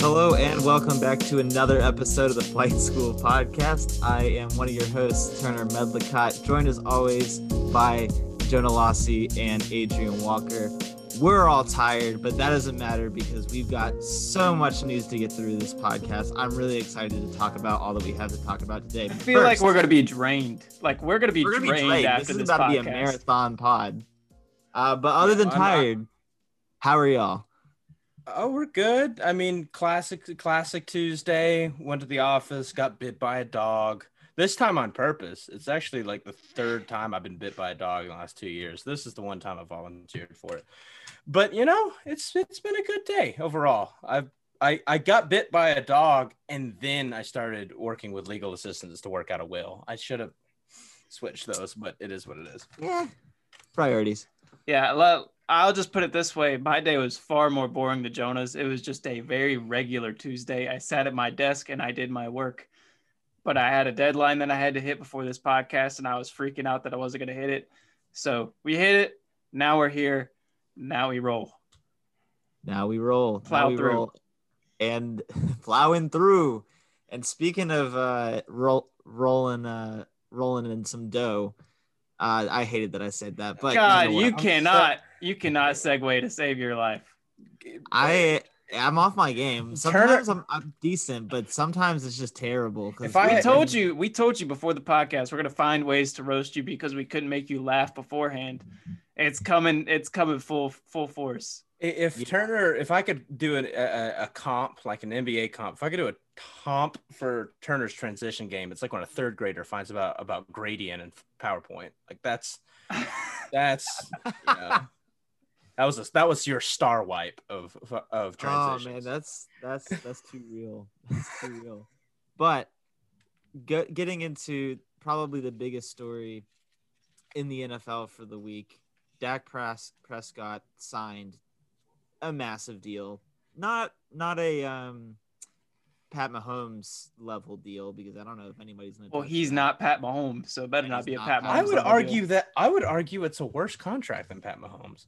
Hello and welcome back to another episode of the Flight School podcast. I am one of your hosts, Turner Medlicott, joined as always by Jonah Lossie and Adrian Walker. We're all tired, but that doesn't matter because we've got so much news to get through this podcast. I'm really excited to talk about all that we have to talk about today. I feel like we're gonna be drained. Like we're be drained, gonna be drained. after This is this, about podcast. to be a marathon pod. Uh, but other Yeah, than I'm not- tired, how are y'all? Oh, we're good. I mean, classic classic Tuesday. Went to the office, got bit by a dog. This time on purpose. It's actually like the third time I've been bit by a dog in the last two years. This is the one time I volunteered for it. But you know, it's it's been a good day overall. I've I, I got bit by a dog and then I started working with legal assistants to work out a will. I should have switched those, but it is what it is. Yeah, priorities. Yeah, well, I'll just put it this way: my day was far more boring than Jonah's. It was just a very regular Tuesday. I sat at my desk and I did my work, but I had a deadline that I had to hit before this podcast, and I was freaking out that I wasn't going to hit it. So we hit it. Now we're here. Now we roll. Now we roll. Plow now we through. roll. And plowing through. And speaking of uh roll, rolling uh rolling in some dough, uh I hated that I said that, but God, know you I'm so- cannot, you cannot segue to save your life. I I'm off my game. Turner- Sometimes I'm, I'm decent, but sometimes it's just terrible. 'cause If I- We told you, we told you before the podcast, we're gonna find ways to roast you because we couldn't make you laugh beforehand. It's coming, it's coming full full force. If Yeah. Turner, if I could do an, a, a comp, like an NBA comp, if I could do a comp for Turner's transition game, it's like when a third grader finds about about gradient and PowerPoint. Like that's that's you know, that was a, that was your star wipe of of, of Oh man, that's that's that's too real. That's too real. But get, getting into probably the biggest story in the NFL for the week, Dak Pres- Prescott signed a massive deal. Not not a um Pat Mahomes level deal because I don't know if anybody's gonna. Well, touch he's that. not Pat Mahomes, so it better And not be a Pat Pat Mahomes. I would argue deal. that I would argue it's a worse contract than Pat Mahomes.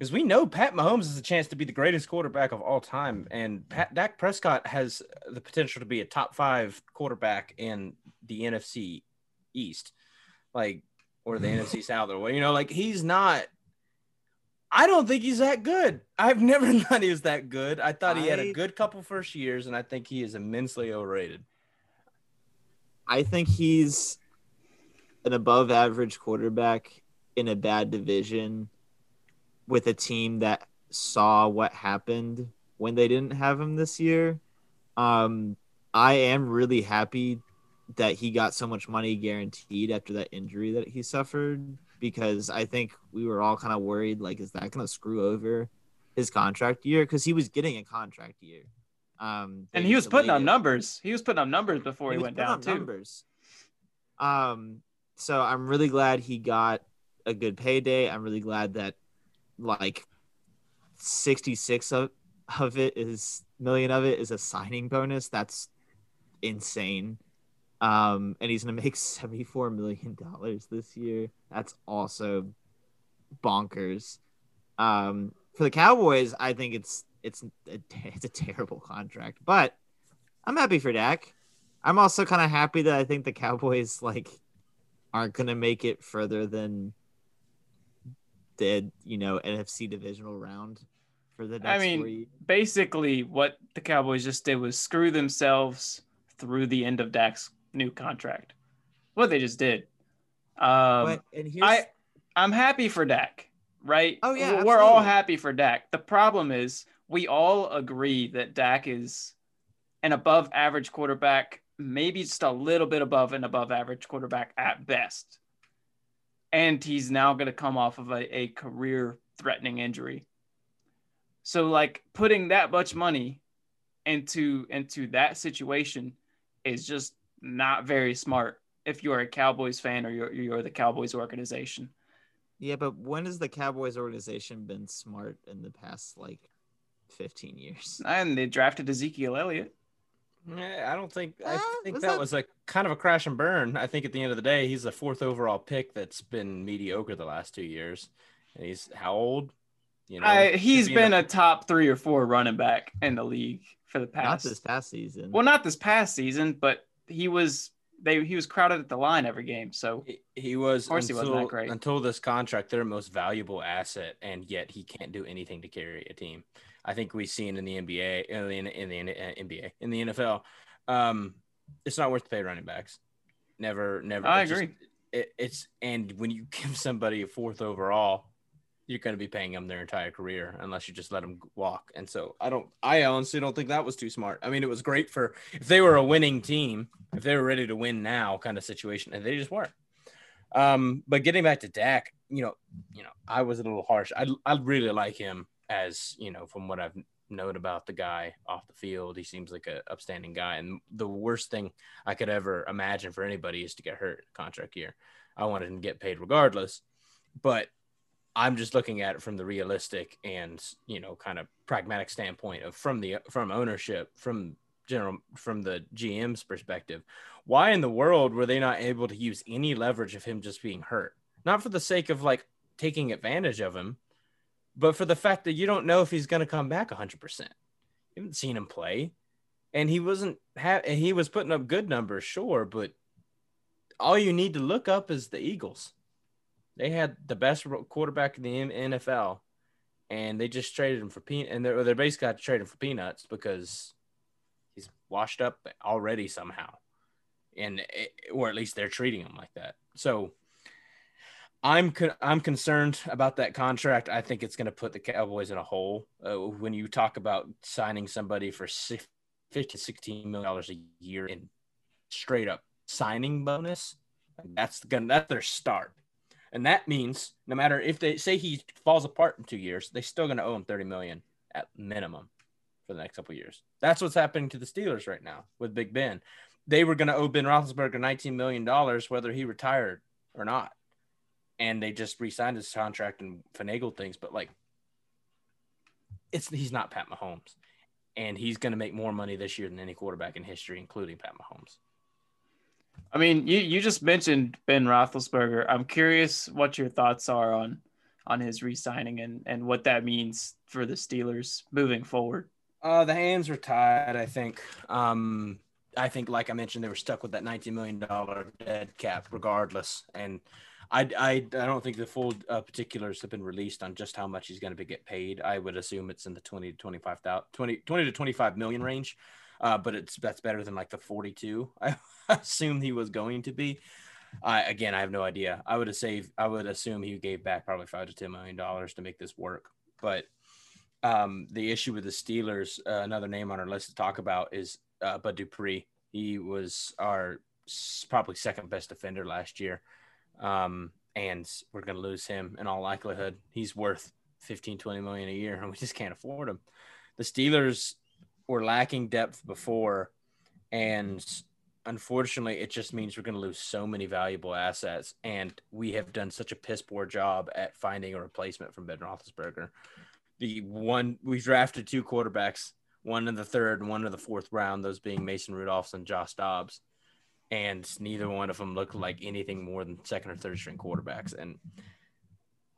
Because we know Pat Mahomes has a chance to be the greatest quarterback of all time, and Pat Dak Prescott has the potential to be a top five quarterback in the NFC East, like or the NFC South, or what you know, like he's not. I don't think he's that good. I've never thought he was that good. I thought he had a good couple first years, and I think he is immensely overrated. I think he's an above average quarterback in a bad division with a team that saw what happened when they didn't have him this year. Um, I am really happy that he got so much money guaranteed after that injury that he suffered because I think we were all kind of worried like, is that going to screw over his contract year? Because he was getting a contract year. Um, and he was putting up numbers. He was putting up numbers before he, was went down too. Numbers. Um, so I'm really glad he got a good payday. I'm really glad that like 66 of, of it is million of it is a signing bonus. That's insane. Um, and he's gonna make 74 million dollars this year. That's also bonkers. Um, for the Cowboys, I think it's it's a, it's a terrible contract, but I'm happy for Dak. I'm also kind of happy that I think the Cowboys like aren't gonna make it further than the you know NFC divisional round for the I mean. Basically, what the Cowboys just did was screw themselves through the end of Dak's new contract. What they just did. Um, but and here's I I'm happy for Dak, right? Oh, yeah, we're all happy for Dak. The problem is we all agree that Dak is an above average quarterback, maybe just a little bit above an above average quarterback at best. And he's now going to come off of a, a career threatening injury. So like putting that much money into into that situation is just not very smart if you're a Cowboys fan or you're, you're the Cowboys organization. yeah, but when has the Cowboys organization been smart in the past like 15 years? And they drafted Ezekiel Elliott. I don't think I think was that, that- was a kind of a crash and burn. I think at the end of the day, he's the fourth overall pick that's been mediocre the last two years, and he's how old? You know, I, should he's be in been the- a top three or four running back in the league for the Not past. this past season. Well, not this past season, but he was they he was crowded at the line every game. So He- He was course he wasn't that great. until this contract their most valuable asset, and yet he can't do anything to carry a team. I think we've seen in the NBA, in the, in the uh, NBA, in the NFL, um, it's not worth to pay running backs. Never, never. I it just- agree. it, it's and when you give somebody a fourth overall, you're going to be paying them their entire career unless you just let them walk. And so I don't, I honestly don't think that was too smart. I mean, it was great for if they were a winning team, if they were ready to win now, kind of situation, and they just weren't. Um, but getting back to Dak, you know, you know, I was a little harsh. I I really like him as you know from what I've known about the guy off the field. He seems like a upstanding guy, and the worst thing I could ever imagine for anybody is to get hurt contract year. I wanted him to get paid regardless, but I'm just looking at it from the realistic and you know kind of pragmatic standpoint of from the from ownership from general from the GM's perspective. Why in the world were they not able to use any leverage of him just being hurt? Not for the sake of like taking advantage of him, but for the fact that you don't know if he's going to come back 100%. You haven't seen him play. And he wasn't ha- he was putting up good numbers, sure, but all you need to look up is the Eagles. They had the best quarterback in the NFL, and they just traded him for peanuts. And they're, they're basically got to trade him for peanuts because he's washed up already somehow, and it, or at least they're treating him like that. So I'm con- I'm concerned about that contract. I think it's going to put the Cowboys in a hole. Uh, when you talk about signing somebody for si- 50 16 million dollars a year in straight up signing bonus, that's gonna that's their start. And that means no matter if they say he falls apart in two years, they're still gonna owe him 30 million at minimum for the next couple years. That's what's happening to the Steelers right now with Big Ben. They were gonna owe Ben Roethlisberger 19 million dollars whether he retired or not. And they just re-signed his contract and finagled things, but like it's he's not Pat Mahomes. And he's gonna make more money this year than any quarterback in history, including Pat Mahomes. I mean, you you just mentioned Ben Roethlisberger. I'm curious what your thoughts are on on his re-signing and and what that means for the Steelers moving forward. Uh, the hands were tied. I think. Um, I think, like I mentioned, they were stuck with that nineteen million dollar dead cap, regardless. And I, I, I don't think the full uh, particulars have been released on just how much he's going to get paid. I would assume it's in the twenty to 25, 20, 20 to twenty five million range. Uh, but it's that's better than like the forty two. I assumed he was going to be. I again, I have no idea. I would have saved. I would assume he gave back probably five to ten million dollars to make this work. But um, the issue with the Steelers, uh, another name on our list to talk about is uh, Bud Dupree. He was our probably second best defender last year. Um, and we're going to lose him in all likelihood. He's worth 15, 20 million a year, and we just can't afford him. The Steelers were lacking depth before, and unfortunately, it just means we're going to lose so many valuable assets. And we have done such a piss poor job at finding a replacement from Ben Roethlisberger the one we drafted two quarterbacks, one in the third and one in the fourth round, those being Mason Rudolph and Josh Dobbs. And neither one of them looked like anything more than second or third string quarterbacks. And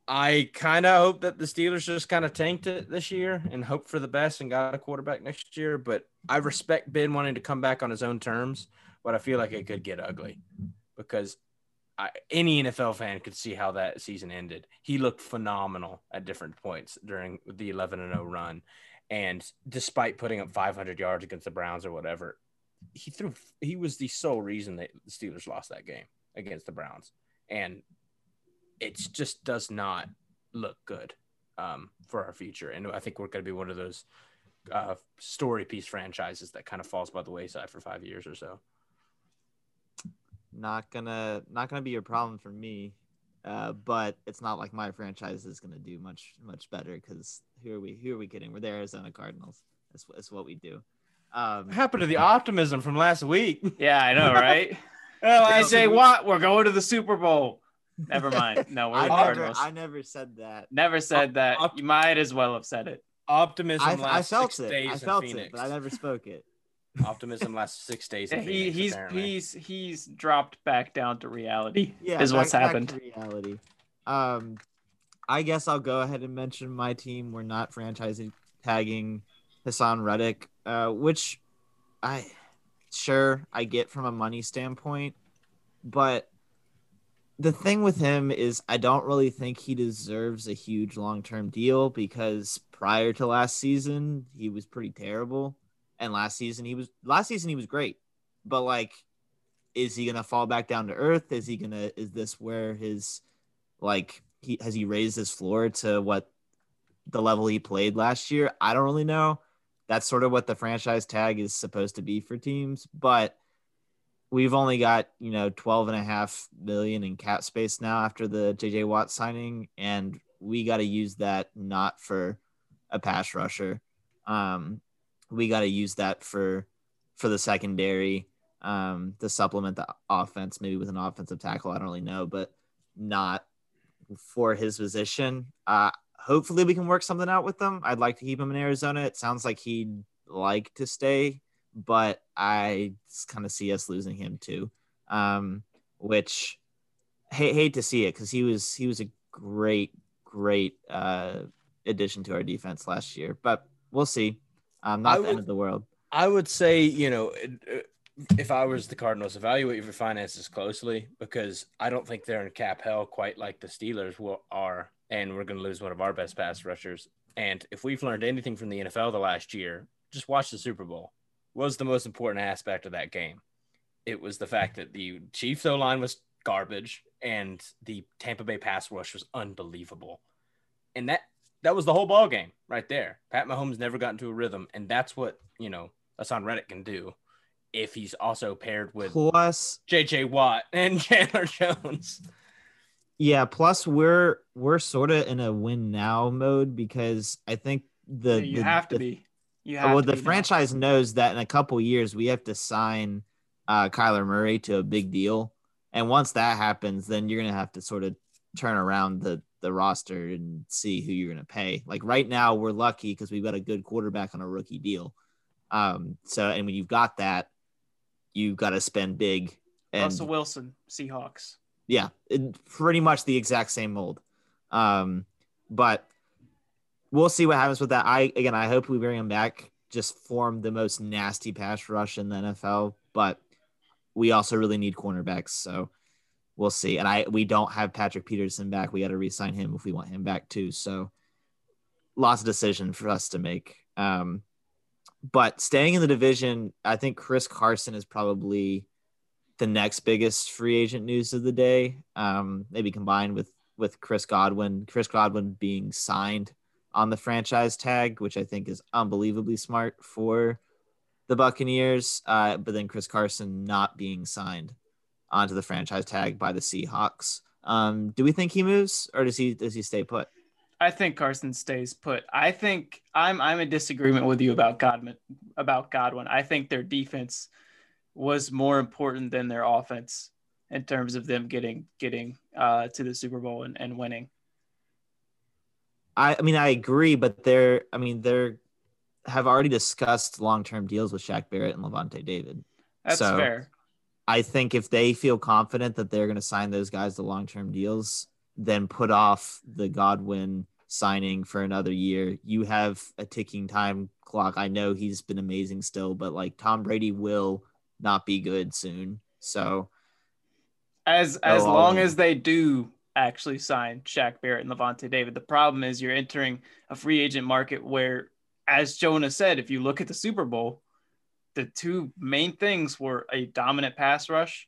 I kind of hope that the Steelers just kind of tanked it this year and hope for the best and got a quarterback next year. But I respect Ben wanting to come back on his own terms, but I feel like it could get ugly because I, any NFL fan could see how that season ended. He looked phenomenal at different points during the 11 and 0 run. And despite putting up 500 yards against the Browns or whatever, he threw, he was the sole reason that the Steelers lost that game against the Browns. And it just does not look good um, for our future. And I think we're going to be one of those uh, story piece franchises that kind of falls by the wayside for five years or so. Not gonna not gonna be a problem for me. Uh, but it's not like my franchise is gonna do much much better because who are we who are we kidding? We're the Arizona Cardinals. That's, that's what we do. Um, What happened to the optimism from last week? Yeah, I know, right? I say what? We're going to the Super Bowl. Never mind. No, we're I the never. I never said that. Never said that. Op- You might as well have said it. optimism I, lasts I felt six it. days I felt Phoenix. it, but I never spoke it. Optimism lasts six days. He he's apparently. he's he's dropped back down to reality. Yeah, is what's back- back happened. to reality. Um, I guess I'll go ahead and mention my team. We're not franchising tagging Haason Reddick. Uh, which I sure I get from a money standpoint, but the thing with him is I don't really think he deserves a huge long term deal because prior to last season he was pretty terrible, and last season he was last season he was great, but like, is he gonna fall back down to earth? Is he gonna? Is this where his like he has he raised his floor to what the level he played last year? I don't really know. That's sort of what the franchise tag is supposed to be for teams, but we've only got you know 12 and a half million in cap space now after the jj watt signing and we got to use that not for a pass rusher. Um, we got to use that for for the secondary um, to supplement the offense maybe with an offensive tackle i don't really know but not for his position. Uh, hopefully we can work something out with them i'd like to keep him in arizona it sounds like he'd like to stay but I kind of see us losing him too. Um, which hate hate to see it because he was he was a great great uh, addition to our defense last year. But we'll see. Um, not I the would, end of the world. I would say you know if I was the Cardinals, evaluate your finances closely because I don't think they're in cap hell quite like the Steelers will, are, and we're going to lose one of our best pass rushers. And if we've learned anything from the NFL the last year, just watch the Super Bowl What was the most important aspect of that game. It was the fact that the Chiefs O line was garbage and the Tampa Bay pass rush was unbelievable. And that that was the whole ball game right there. Pat Mahomes never got into a rhythm, and that's what you know Haason Reddick can do if he's also paired with plus JJ Watt and Chandler Jones. Yeah, plus we're we're sort of in a win now mode because I think the you the, have to the, be well, the franchise now. knows that in a couple years we have to sign uh, Kyler Murray to a big deal, and once that happens, then you're gonna have to sort of turn around the the roster and see who you're gonna pay. Like right now, we're lucky because we've got a good quarterback on a rookie deal. Um, so and when you've got that, you've got to spend big. And, Russell Wilson, Seahawks. Yeah, it, pretty much the exact same mold. Um, but we'll see what happens with that. I again, I hope we bring him back. Just form the most nasty pass rush in the NFL, but we also really need cornerbacks. So we'll see. And I we don't have Patrick Peterson back. We got to re-sign him if we want him back too. So lots of decision for us to make. Um, but staying in the division, I think Chris Carson is probably the next biggest free agent news of the day. Um, maybe combined with with Chris Godwin. Chris Godwin being signed on the franchise tag, which I think is unbelievably smart for the Buccaneers. Uh, but then Chris Carson not being signed onto the franchise tag by the Seahawks. Um, do we think he moves or does he does he stay put? I think Carson stays put. I think I'm I'm in disagreement with you about Godwin about Godwin. I think their defense was more important than their offense in terms of them getting getting uh, to the Super Bowl and, and winning. I, I mean, I agree, but they're, I mean, they're have already discussed long term deals with Shaq Barrett and Lavonte David. That's so fair. I think if they feel confident that they're going to sign those guys to long term deals, then put off the Godwin signing for another year. You have a ticking time clock. I know he's been amazing still, but like Tom Brady will not be good soon. So as as long as they do actually sign Shaq Barrett and Lavonte David. The problem is you're entering a free agent market where, as Jonah said, if you look at the Super Bowl, the two main things were a dominant pass rush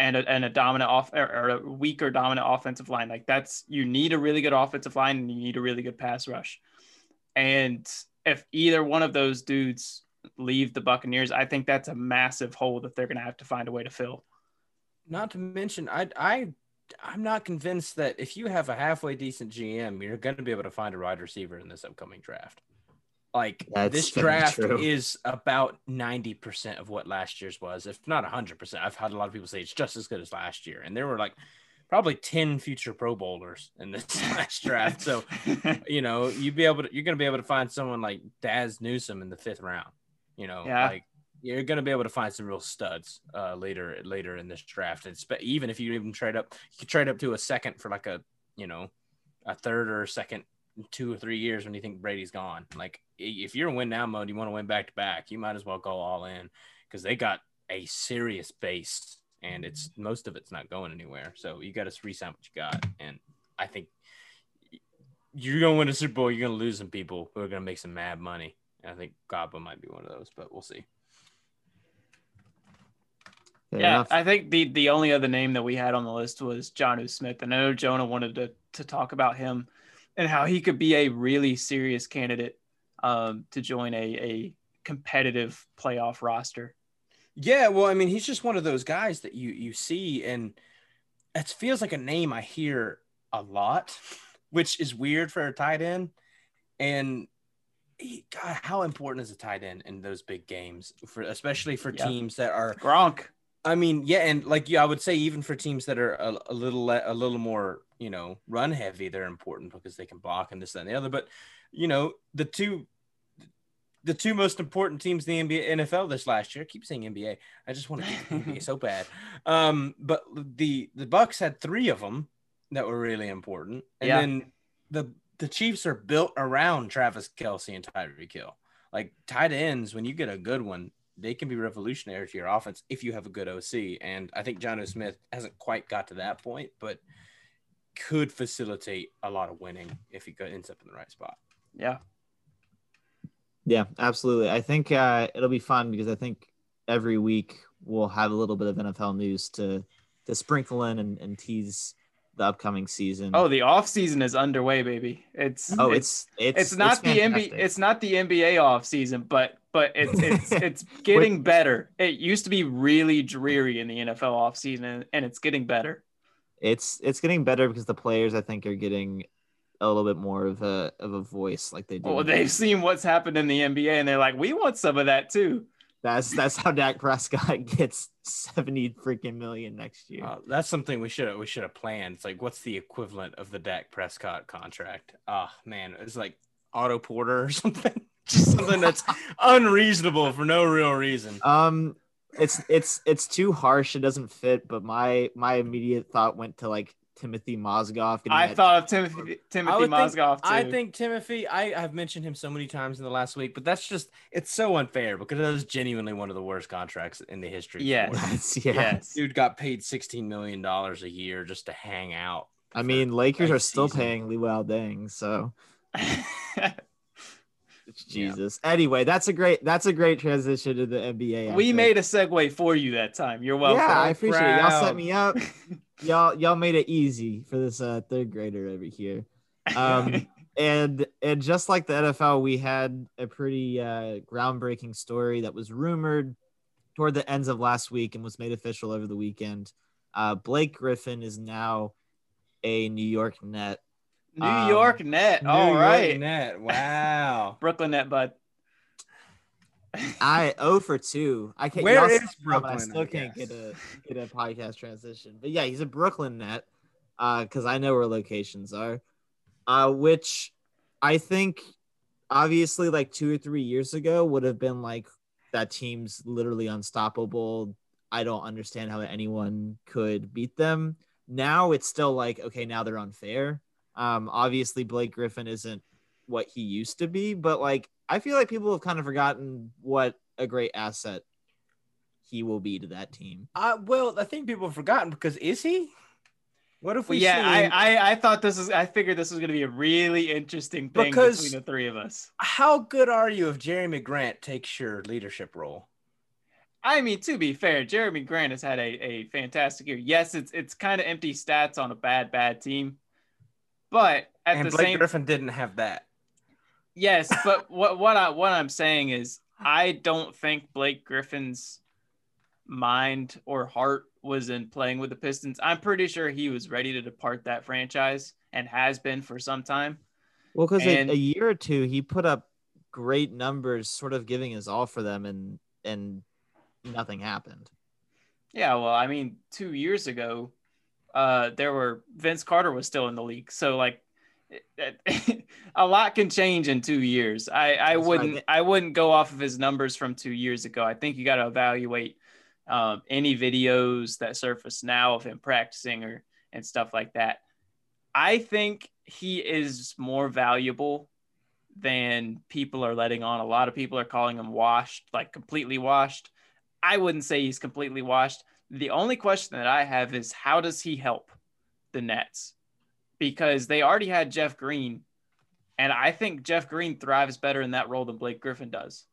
and a, and a dominant off or, or a weaker dominant offensive line. Like that's you need a really good offensive line and you need a really good pass rush. And if either one of those dudes leave the Buccaneers, I think that's a massive hole that they're going to have to find a way to fill. Not to mention, I I I'm not convinced that if you have a halfway decent GM, you're going to be able to find a wide receiver in this upcoming draft. Like That's this draft is about 90% of what last year's was, if not 100%. I've had a lot of people say it's just as good as last year. And there were like probably 10 future pro bowlers in this last draft. So, you know, you'd be able to, you're going to be able to find someone like Dazz Newsome in the fifth round, you know, yeah. like you're going to be able to find some real studs uh, later later in this draft. And even if you even trade up, you could trade up to a second for like a you know a third or a second two or three years when you think Brady's gone. Like if you're in win now mode, you want to win back to back, you might as well go all in because they got a serious base and it's most of it's not going anywhere. So you got to resign what you got. And I think you're gonna win a Super Bowl, you're gonna lose some people who are gonna make some mad money. And I think Godwin might be one of those, but we'll see. Fair yeah, enough. I think the the only other name that we had on the list was Jonnu Smith, and I know Jonah wanted to to talk about him and how he could be a really serious candidate um, to join a a competitive playoff roster. Yeah, well, I mean, he's just one of those guys that you you see, and it feels like a name I hear a lot, which is weird for a tight end. And he, God, how important is a tight end in those big games, for especially for Yeah. teams that are Gronk, I mean, yeah, and like yeah, I would say even for teams that are a, a little le- a little more you know run heavy, they're important because they can block and this that, and the other. But you know, the two the two most important teams in the NBA NFL this last year. I keep saying NBA. I just want to get NBA so bad. Um, but the the Bucs had three of them that were really important, and Yeah. then the the Chiefs are built around Travis Kelce and Tyreek Hill. Like tight ends, when you get a good one, they can be revolutionary to your offense if you have a good OC. And I think Jonnu Smith hasn't quite got to that point, but could facilitate a lot of winning if he go- ends up in the right spot. yeah, Yeah, absolutely. I think uh, it'll be fun because I think every week we'll have a little bit of NFL news to to sprinkle in and, and tease the upcoming season. Oh, the off season is underway, baby. It's oh, it's it's it's it's not the NBA. It's not the NBA off season, but but it's it's it's getting better. It used to be really dreary in the NFL off season, and, and it's getting better. it's it's getting better because the players I think are getting a little bit more of a of a voice like they do. Well, they've seen what's happened in the NBA, and they're like, we want some of that too. That's that's how Dak Prescott gets seventy freaking million next year. Uh, that's something we should we should have planned. It's like what's the equivalent of the Dak Prescott contract? Oh man, it's like Otto Porter or something. Just something that's unreasonable for no real reason. Um, it's it's it's too harsh. It doesn't fit. But my my immediate thought went to like Timothy Mozgov. I that- thought of Timothy I Timothy would think- Mozgov too. I think Timothy, I have mentioned him so many times in the last week, but that's just it's so unfair because that is genuinely one of the worst contracts in the history. of Yes. yeah. yes. Dude got paid sixteen million dollars a year just to hang out. I mean, Lakers are still season. paying Luol Deng, so Yeah. Jesus. Anyway, that's a great that's a great transition to the NBA. I we think. made a segue for you that time. You're welcome. yeah, I appreciate it. Y'all set me up. y'all y'all made it easy for this uh, third grader over here. Um, and and just like the NFL, we had a pretty uh, groundbreaking story that was rumored toward the ends of last week and was made official over the weekend. Uh, Blake Griffin is now a New York Net. New Um, York Net. All right. New All York. Net. Wow. Brooklyn Net, bud. I oh for two. I can't. Where is saw it, but Brooklyn, I still I can't get a get a podcast transition. But yeah, he's a Brooklyn net. Uh, because I know where locations are. Uh, which I think obviously like two or three years ago would have been like that team's literally unstoppable. I don't understand how anyone could beat them. Now it's still like okay, now they're unfair. Um, obviously Blake Griffin isn't what he used to be, but like I feel like people have kind of forgotten what a great asset he will be to that team. Uh, well, I think people have forgotten because is he? What if we? Well, yeah, I, I I thought this is I figured this was gonna be a really interesting thing Because- between the three of us. How good are you if Jerami Grant takes your leadership role? I mean, to be fair, Jerami Grant has had a, a fantastic year. Yes, it's it's kind of empty stats on a bad, bad team. But at and the Blake same Griffin didn't have that. Yes, but what what I what I'm saying is I don't think Blake Griffin's mind or heart was in playing with the Pistons. I'm pretty sure he was ready to depart that franchise and has been for some time. Well, because a, a year or two, he put up great numbers, sort of giving his all for them, and and nothing happened. Yeah, well, I mean, 2 years ago uh there were Vince Carter was still in the league. So like a lot can change in 2 years. I I That's wouldn't I wouldn't go off of his numbers from 2 years ago. I think you got to evaluate um, any videos that surface now of him practicing or and stuff like that. I think he is more valuable than people are letting on. A lot of people are calling him washed, like completely washed. I wouldn't say he's completely washed. The only question that I have is how does he help the Nets? Because they already had Jeff Green, and I think Jeff Green thrives better in that role than Blake Griffin does.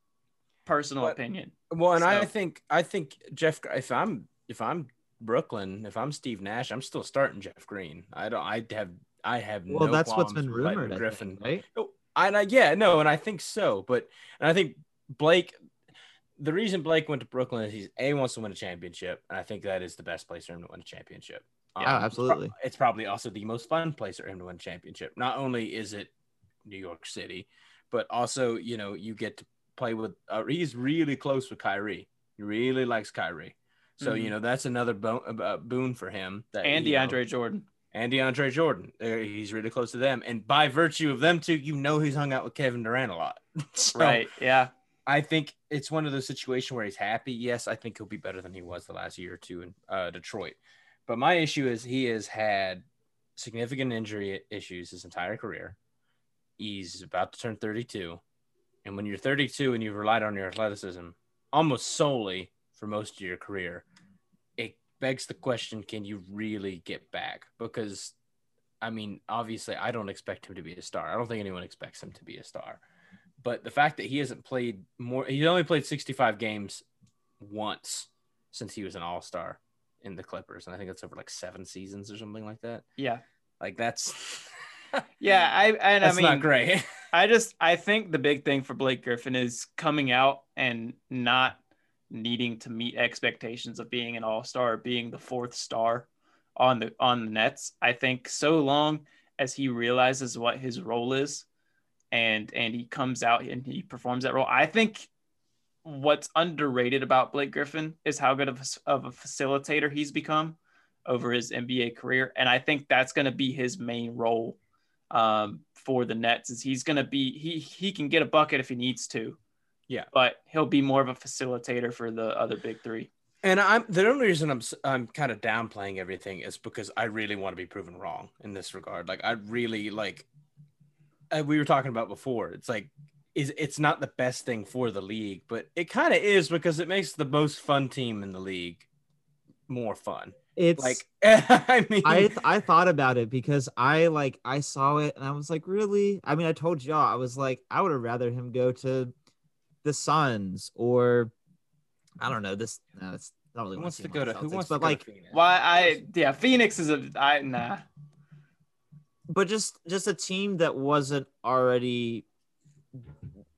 Personal But- opinion. Well, and I think I think Jeff. If I'm if I'm Brooklyn, if I'm Steve Nash, I'm still starting Jeff Green. I don't. I have. I have. Well, no that's what's been rumored, Griffin. think, right? Oh, And I, yeah, no, and I think so. But and I think Blake. The reason Blake went to Brooklyn is he's a wants to win a championship, and I think that is the best place for him to win a championship. Um, Yeah, it's pro- absolutely. It's probably also the most fun place for him to win championship. Not only is it New York City, but also you know you get to play with. Uh, he's really close with Kyrie. He really likes Kyrie. So Mhm. you know that's another bo- uh, boon for him. That, And you know, DeAndre Jordan. and DeAndre Jordan. He's really close to them, and by virtue of them too, you know he's hung out with Kevin Durant a lot. So Right. Yeah. I think it's one of those situations where he's happy. Yes, I think he'll be better than he was the last year or two in uh, Detroit. But my issue is he has had significant injury issues his entire career. He's about to turn 32. And when you're 32 and you've relied on your athleticism almost solely for most of your career, it begs the question can you really get back? Because, I mean, obviously, I don't expect him to be a star. I don't think anyone expects him to be a star. But the fact that he hasn't played more, he's only played 65 games once since he was an all star in the Clippers. And I think that's over like seven seasons or something like that. Yeah. Like, that's. Yeah. I and That's I mean not great. I just I think the big thing for Blake Griffin is coming out and not needing to meet expectations of being an all-star, being the fourth star on the on the Nets. I think so long as he realizes what his role is and and he comes out and he performs that role. I think what's underrated about Blake Griffin is how good of a, of a facilitator he's become over his NBA career and I think that's going to be his main role um, for the Nets is he's going to be he he can get a bucket if he needs to. Yeah. But he'll be more of a facilitator for the other big 3. And I'm the only reason I'm I'm kind of downplaying everything is because I really want to be proven wrong in this regard. Like I really like uh, we were talking about before. It's like is it's not the best thing for the league, but it kind of is because it makes the most fun team in the league more fun. It's Like I mean, I th- I thought about it because I like I saw it and I was like, really? I mean, I told y'all I was like, I would have rather him go to the Suns or I don't know. This no, it's not really who wants to go to the who wants but to like, to Why I yeah, Phoenix is a I nah. but just just a team that wasn't already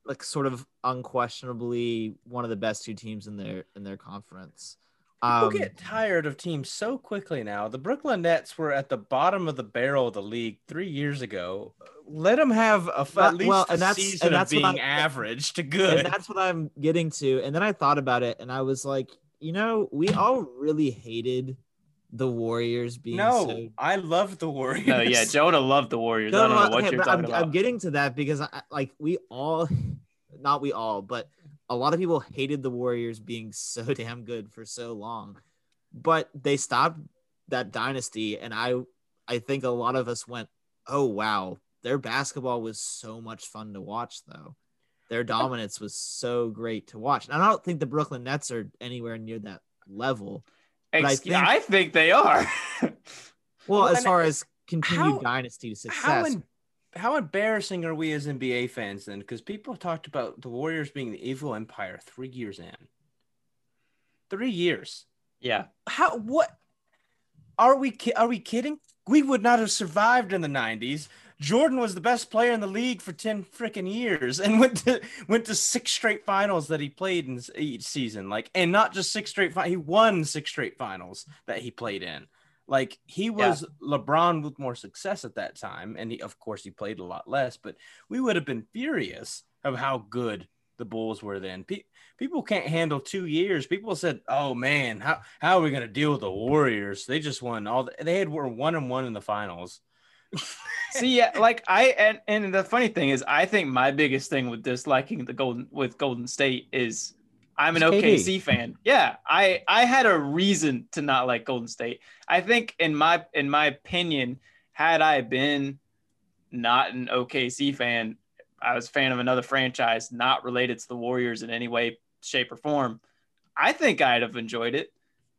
like sort of unquestionably one of the best two teams in their in their conference. People Um, get tired of teams so quickly now. The Brooklyn Nets were at the bottom of the barrel of the league three years ago. Let them have a f- Well- at least well, a and that's- season and that's of being I- average to and good. that's what I'm getting to. And then I thought about it and I was like, you know, we all really hated the Warriors being No, so I love the Warriors. No, yeah, Jonah loved the Warriors. No, I don't no, know what okay, you're but talking I'm, about. I'm getting to that because I like we all, not we all, but a lot of people hated the Warriors being so damn good for so long, but they stopped that dynasty, and I, I think a lot of us went, oh wow, their basketball was so much fun to watch though. Their dominance was so great to watch. And I don't think the Brooklyn Nets are anywhere near that level. But I think- I think they are. Well, Well, as far as continued how- dynasty success, how in, how embarrassing are we as NBA fans then? Because people talked about the Warriors being the evil empire three years in. Three years. yeah. How? What? Are we? ki- Are we kidding? We would not have survived in the '90s. Jordan was the best player in the league for ten freaking years, and went to went to six straight finals that he played in each season. Like, and not just six straight. He won six straight finals that he played in. Like he was LeBron with more success at that time, and he, of course he played a lot less. But we would have been furious of how good the Bulls were then. Pe- people can't handle two years. People said, "Oh man, how how are we going to deal with the Warriors? They just won all. The, they had were one and one in the finals." See, yeah, like I and and the funny thing is, I think my biggest thing with disliking the Golden with Golden State is I'm an It's KD. OKC fan. Yeah, I I had a reason to not like Golden State. I think in my in my opinion, had I been not an OKC fan. I was a fan of another franchise, not related to the Warriors in any way, shape, or form. I think I'd have enjoyed it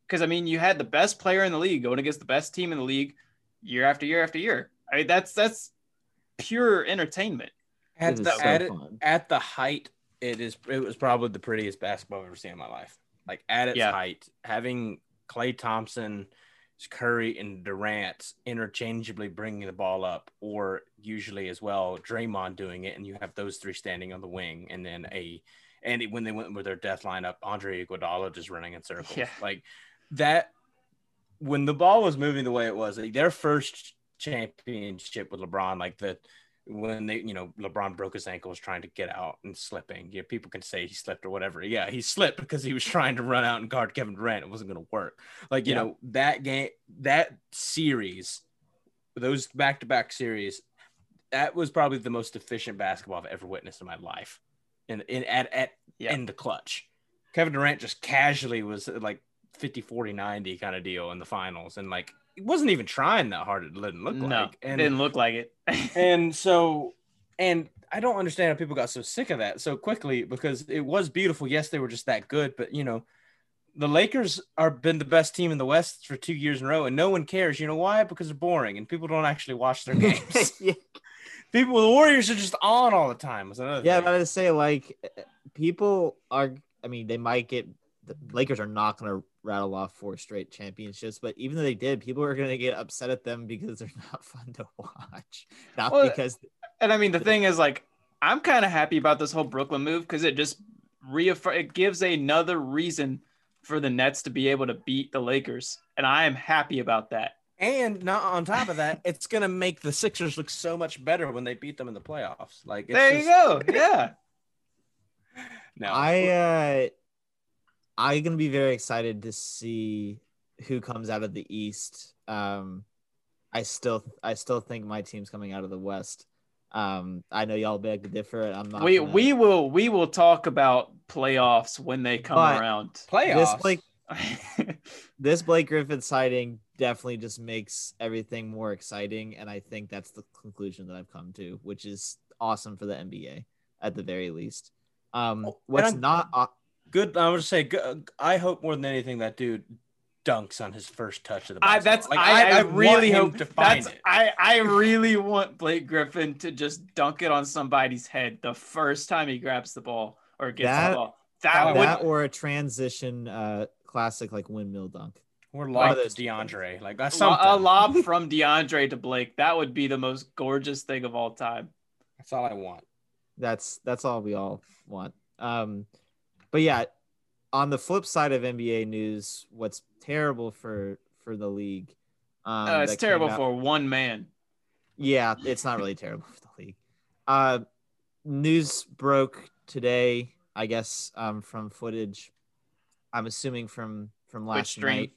because I mean, you had the best player in the league going against the best team in the league year after year after year. I mean, that's that's pure entertainment. At the, so at, it, at the height, it is it was probably the prettiest basketball I've ever seen in my life. Like at its Yeah. height, having Klay Thompson, Curry, and Durant interchangeably bringing the ball up, or usually as well Draymond doing it, and you have those three standing on the wing, and then a and when they went with their death lineup, Andre Iguodala just running in circles, Yeah. like that. When the ball was moving the way it was, like their first championship with LeBron, like the when they, you know, LeBron broke his ankles trying to get out and slipping. Yeah, people can say he slipped or whatever. Yeah, he slipped because he was trying to run out and guard Kevin Durant. It wasn't going to work. Like, you Yeah. know, that game, that series, those back to back series, that was probably the most efficient basketball I've ever witnessed in my life. In, in at, at Yeah. in the clutch. Kevin Durant just casually was like 50, 40, 90 kind of deal in the finals. And like, wasn't even trying that hard. It didn't look no, like. And didn't look like it. and so and I don't understand how people got so sick of that so quickly because it was beautiful. Yes, they were just that good, but you know, the Lakers are been the best team in the West for two years in a row, and no one cares. You know why? Because they're boring and people don't actually watch their games. yeah, people, the Warriors are just on all the time. Was another yeah, thing. I was say like people are. I mean, they might get the Lakers are not going to rattle off four straight championships, but even though they did, people are going to get upset at them because they're not fun to watch, not Well, because And I mean, the thing is, like, I'm kind of happy about this whole Brooklyn move because it just reaffirm it gives another reason for the Nets to be able to beat the Lakers, and I am happy about that. and not on top of that, it's gonna make the Sixers look so much better when they beat them in the playoffs. Like it's there you go. Yeah. No, I uh I'm gonna be very excited to see who comes out of the East. Um I still I still think my team's coming out of the West. Um I know y'all beg to differ. I'm not we gonna- we will we will talk about playoffs when they come But- around. playoffs. this Blake this Blake Griffin sighting definitely just makes everything more exciting, and I think that's the conclusion that I've come to, which is awesome for the NBA at the very least. Um, Oh, what's not aw- good. I would say, good, I hope more than anything that dude dunks on his first touch of the. I that's Like, I, I, want really hope to find that's it. I I really want Blake Griffin to just dunk it on somebody's head the first time he grabs the ball or gets That- the ball. That would or a transition uh classic like windmill dunk. We're One like of those two DeAndre. Like that's something. a lob from DeAndre to Blake. That would be the most gorgeous thing of all time. That's all I want. That's that's all we all want. Um, but yeah, on the flip side of NBA news, what's terrible for for the league? Um, Uh, it's terrible out- for one man. Yeah, it's not really terrible for the league. Uh, news broke today, I guess, um, from footage. I'm assuming from from last stream. night.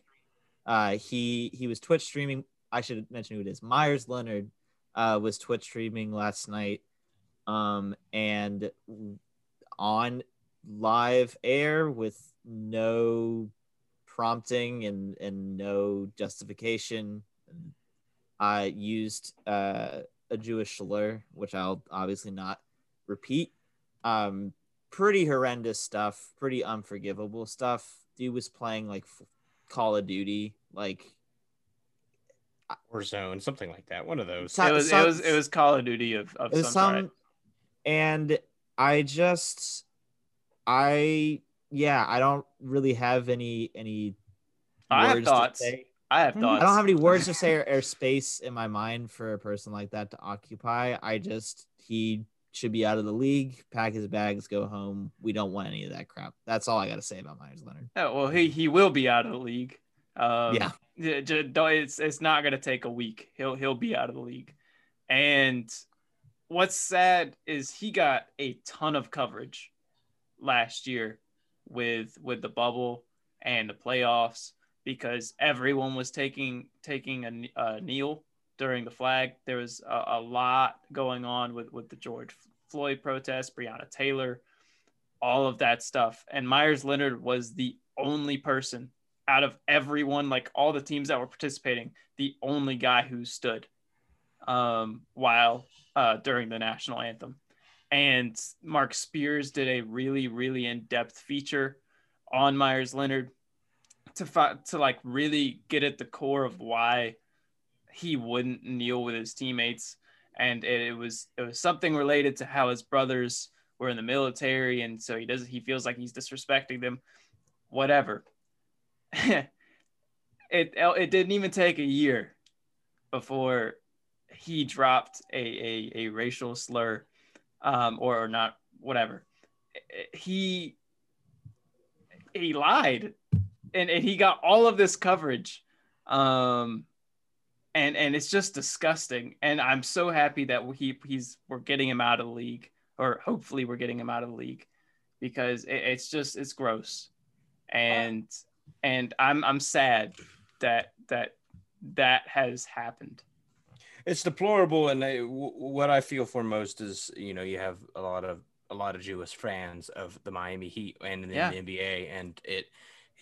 Uh, he he was Twitch streaming. I should mention who it is. Meyers Leonard uh, was Twitch streaming last night, um, and on live air with no prompting and and no justification. I used uh, a Jewish slur, which I'll obviously not repeat. Um, pretty horrendous stuff, pretty unforgivable stuff. Dude was playing like f- Call of Duty, like Warzone, something like that. One of those. So- It was some- it was it was Call of Duty of, of some, some, kind. and I just, I yeah, I don't really have any any. I have words to thoughts. say. I have thoughts. I don't have any words to say or, or space in my mind for a person like that to occupy. I just he should be out of the league, pack his bags, go home. We don't want any of that crap. That's all I got to say about Meyers Leonard. Oh, well, he he will be out of the league. Um, Yeah. yeah, It's it's not gonna take a week. He'll he'll be out of the league. And what's sad is he got a ton of coverage last year with with the bubble and the playoffs because everyone was taking taking a, a kneel during the flag. There was a, a lot going on with with the George Floyd protest, Breonna Taylor, all of that stuff. And Meyers Leonard was the only person out of everyone, like all the teams that were participating, the only guy who stood. um, while uh, during the national anthem. And Marc Spears did a really, really in depth feature on Meyers Leonard to fi- to like really get at the core of why he wouldn't kneel with his teammates, and it, it was it was something related to how his brothers were in the military, and so he does he feels like he's disrespecting them, whatever. it it didn't even take a year before he dropped a a, a racial slur, um, or, or not whatever. He he lied and, and he got all of this coverage. Um and and it's just disgusting. And i'm so happy that he he's we're getting him out of the league or hopefully we're getting him out of the league because it, it's just it's gross. And and i'm i'm sad that that that has happened it's deplorable and I, w- what i feel for most is you know you have a lot of a lot of jewish fans of the miami heat and in the Yeah. nba and it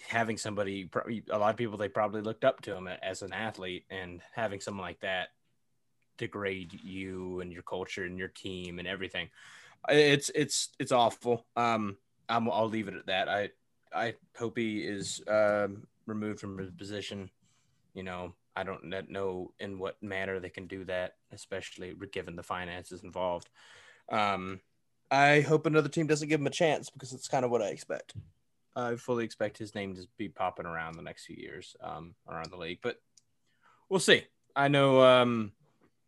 having somebody a lot of people they probably looked up to him as an athlete and having someone like that degrade you and your culture and your team and everything it's it's it's awful um I'm, i'll leave it at that i i hope he is um removed from his position you know i don't know in what manner they can do that especially given the finances involved um i hope another team doesn't give him a chance because it's kind of what i expect I fully expect his name to be popping around the next few years um, around the league, but we'll see. I know um,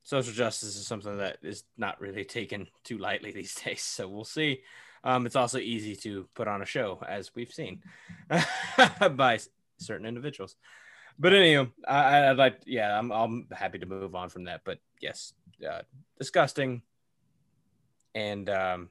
social justice is something that is not really taken too lightly these days, so we'll see. Um, it's also easy to put on a show, as we've seen by certain individuals. But anyway, I, I- I'd like, yeah, I'm, I'm happy to move on from that. But yes, uh, disgusting, and um,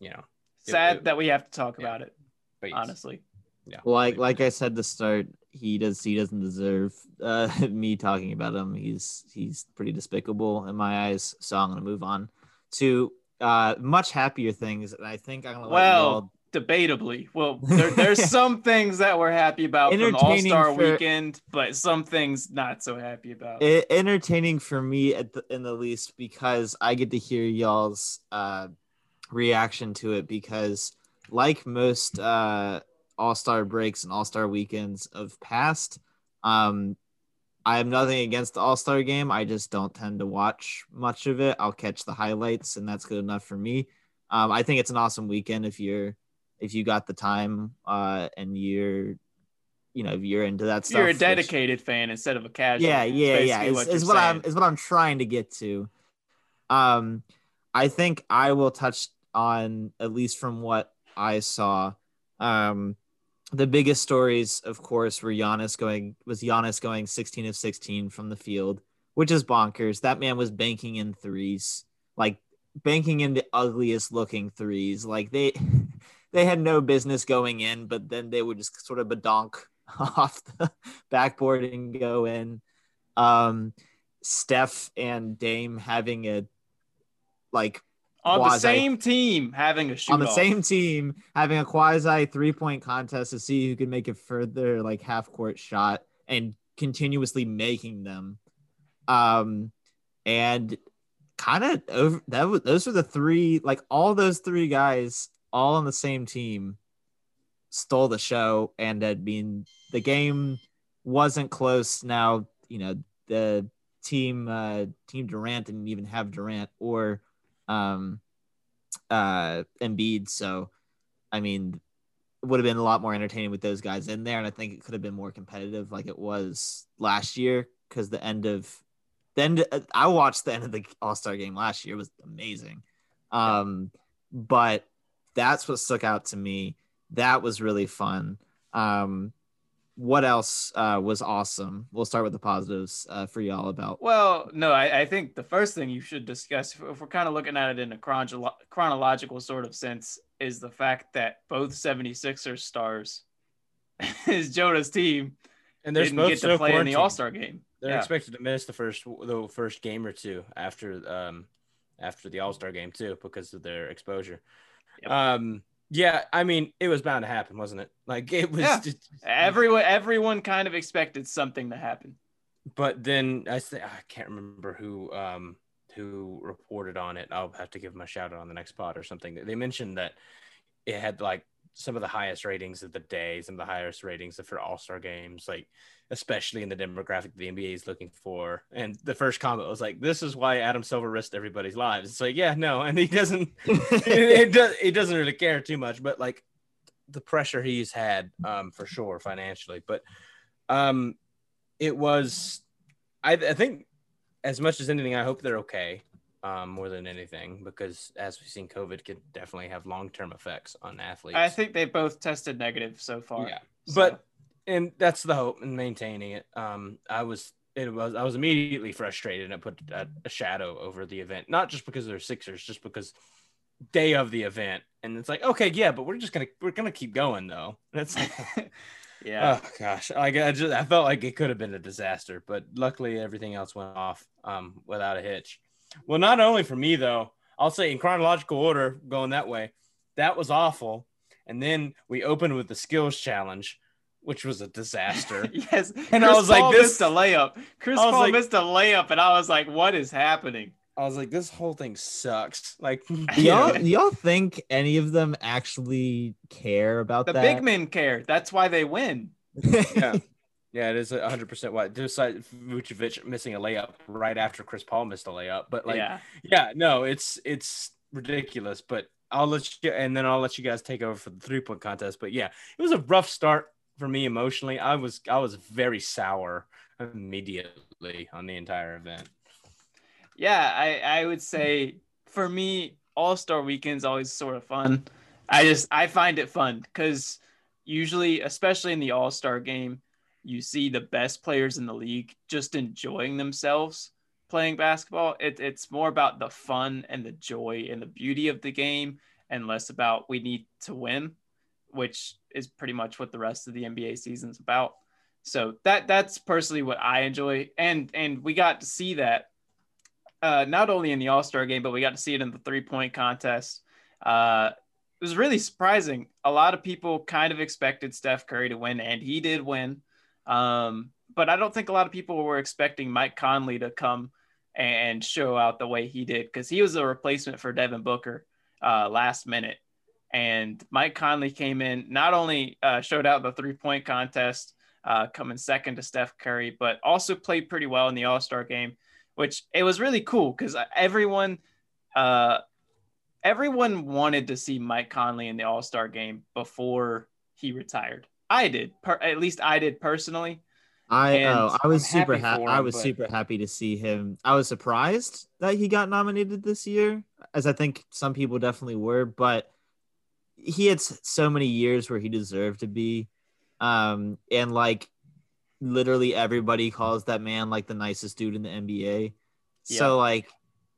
you know, sad it- that we have to talk yeah. about it but yes. honestly yeah, like like I said to start, he does he doesn't deserve uh, me talking about him. He's he's pretty despicable in my eyes. So I'm gonna move on to uh, much happier things. And I think I'm gonna let Well, y'all debatably. Well, there, there's some things that we're happy about from All Star for- Weekend, but some things not so happy about. e- entertaining for me at the, in the least because I get to hear y'all's uh, reaction to it because like most uh, all-star breaks and all-star weekends of past um, I have nothing against the all-star game I just don't tend to watch much of it I'll catch the highlights and that's good enough for me um, I think it's an awesome weekend if you're if you got the time uh, and you're you know if you're into that stuff You're a which- dedicated fan instead of a casual. yeah yeah yeah. is, you're what i'm is what i'm trying to get to. Um i think i will touch on at least from what i saw um the biggest stories of course were Giannis going was Giannis going 16 of 16 from the field which is bonkers. That man was banking in threes like banking in the ugliest looking threes. Like they they had no business going in but then they would just sort of badonk off the backboard and go in. Um Steph and Dame having a like on the same team having a shoot on the same team having a quasi three point contest to see who can make a further like half court shot and continuously making them. Um and kind of over that was those were the three like all those three guys all on the same team stole the show and that being the game wasn't close. Now you know the team uh team Durant didn't even have Durant or um uh Embiid. So I mean it would have been a lot more entertaining with those guys in there. And I think it could have been more competitive like it was last year cuz the end of then I watched the end of the All-Star game last year. It was amazing. Um but that's what stuck out to me that was really fun um what else uh, was awesome? We'll start with the positives uh, for y'all about. Well, no, I, I think the first thing you should discuss, if, if we're kind of looking at it in a chronolo- chronological sort of sense, is the fact that both 76ers stars is Jonah's team and they're didn't get to play in the. All Star game. They're Yeah. expected to miss the first the first game or two after um after the All Star game too because of their exposure. Yep. Um yeah, I mean it was bound to happen, wasn't it? Like it was Yeah. just Everyone, everyone kind of expected something to happen. but then I say I can't remember who um who reported on it. I'll have to give him a shout out on the next pod or something. They mentioned that it had like some of the highest ratings of the day, some of the highest ratings for All Star games, like especially in the demographic the NBA is looking for. And the first comment was like, "This is why Adam Silver risked everybody's lives." It's like, yeah, no, and he doesn't. it, it does. He doesn't really care too much, but like the pressure he's had, um, for sure financially, but um, it was. I, I think as much as anything, I hope they're okay um, more than anything, because as we've seen, COVID could definitely have long term effects on athletes. I think they both tested negative so far. Yeah, so. but and that's the hope in maintaining it. Um, I was it was I was immediately frustrated and it put a, a, shadow over the event, not just because they're Sixers, just because day of the event, and it's like okay, yeah, but we're just gonna we're gonna keep going though. That's like. yeah. Oh gosh, like I just I felt like it could have been a disaster, but luckily everything else went off um, without a hitch. Well, not only for me though, I'll say in chronological order, going that way, that was awful. And then we opened with the skills challenge, which was a disaster. yes, and Chris I was Paul like, this missed a layup. Chris I Paul like- missed a layup, and I was like, "What is happening?" I was like, this whole thing sucks. Like, Do you y'all, do y'all think any of them actually care about The that? big men care. That's why they win. yeah. Yeah, it is 100% why. Besides Vucevic missing a layup right after Chris Paul missed a layup. But, like, yeah, yeah, no, it's it's ridiculous. But I'll let you, and then I'll let you guys take over for the three point contest. But yeah, it was a rough start for me emotionally. I was I was very sour immediately on the entire event. yeah. I I would say for me, All Star Weekend's always sort of fun. I just I find it fun because usually, especially in the All Star game, you see the best players in the league just enjoying themselves playing basketball. It, it's more about the fun and the joy and the beauty of the game, and less about we need to win, which is pretty much what the rest of the NBA season's about. So that that's personally what I enjoy, and and we got to see that uh, not only in the All Star game, but we got to see it in the three point contest. Uh, it was really surprising. A lot of people kind of expected Steph Curry to win, and he did win. Um, but I don't think a lot of people were expecting Mike Conley to come and show out the way he did because he was a replacement for Devin Booker uh, last minute. And Mike Conley came in, not only uh, showed out the three point contest, uh, coming second to Steph Curry, but also played pretty well in the All Star game, which it was really cool because everyone, uh, everyone wanted to see Mike Conley in the All Star game before he retired. I did, per- at least I did personally. I oh, I was I'm super happy happy. for I was but- super happy to see him. I was surprised that he got nominated this year, as I think some people definitely were. But he had so many years where he deserved to be, um, and like literally everybody calls that man like the nicest dude in the NBA. Yeah. So like,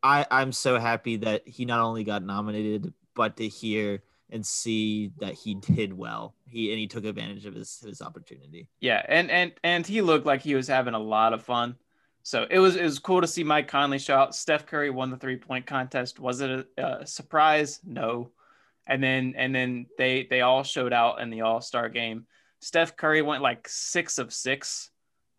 I I'm so happy that he not only got nominated, but to hear and see that he did well. He and he took advantage of his his opportunity. Yeah, and and and he looked like he was having a lot of fun. So it was it was cool to see Mike Conley show out. Steph Curry won the three point contest. Was it a, a surprise? No. And then and then they they all showed out in the All Star game. Steph Curry went like six of six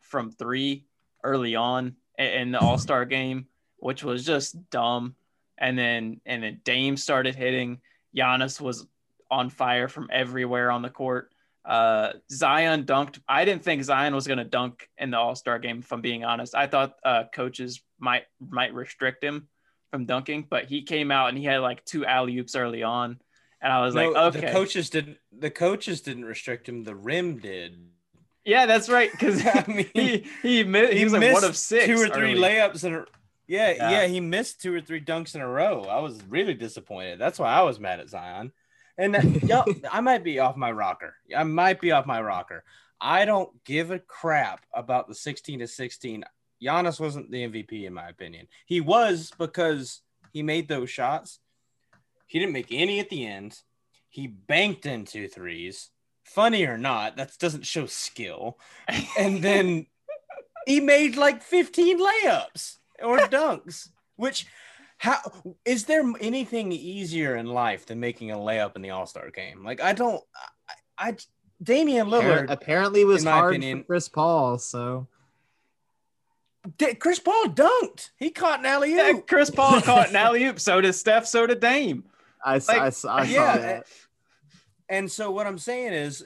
from three early on in the All Star game, which was just dumb. And then and then Dame started hitting. Giannis was on fire from everywhere on the court. Uh, Zion dunked. I didn't think Zion was going to dunk in the All Star game. If I'm being honest, I thought uh, coaches might might restrict him from dunking, but he came out and he had like two alley oops early on, and I was No, like, okay, the coaches didn't. The coaches didn't restrict him. The rim did. yeah, that's right, because I mean, he he mi- he, was like one of six, two or three early. layups in a. Yeah, Yeah. yeah, he missed two or three dunks in a row. I was really disappointed. That's why I was mad at Zion. And that- uh, y'all, I might be off my rocker. I might be off my rocker. I don't give a crap about the 16 to 16. Giannis wasn't the MVP in my opinion. He was because he made those shots. He didn't make any at the end. He banked in two threes. Funny or not, that doesn't show skill. And then he made like 15 layups or dunks, which how is there anything easier in life than making a layup in the All-Star game? Like I don't I, I Damian Lillard apparently it was in my hard opinion- for Chris Paul. So Did- Chris Paul dunked. He caught an alley Yeah, oop. Chris Paul caught an alley oop. So did Steph. So did Dame. I, saw Like, I, saw, I saw yeah, that. And so what I'm saying is,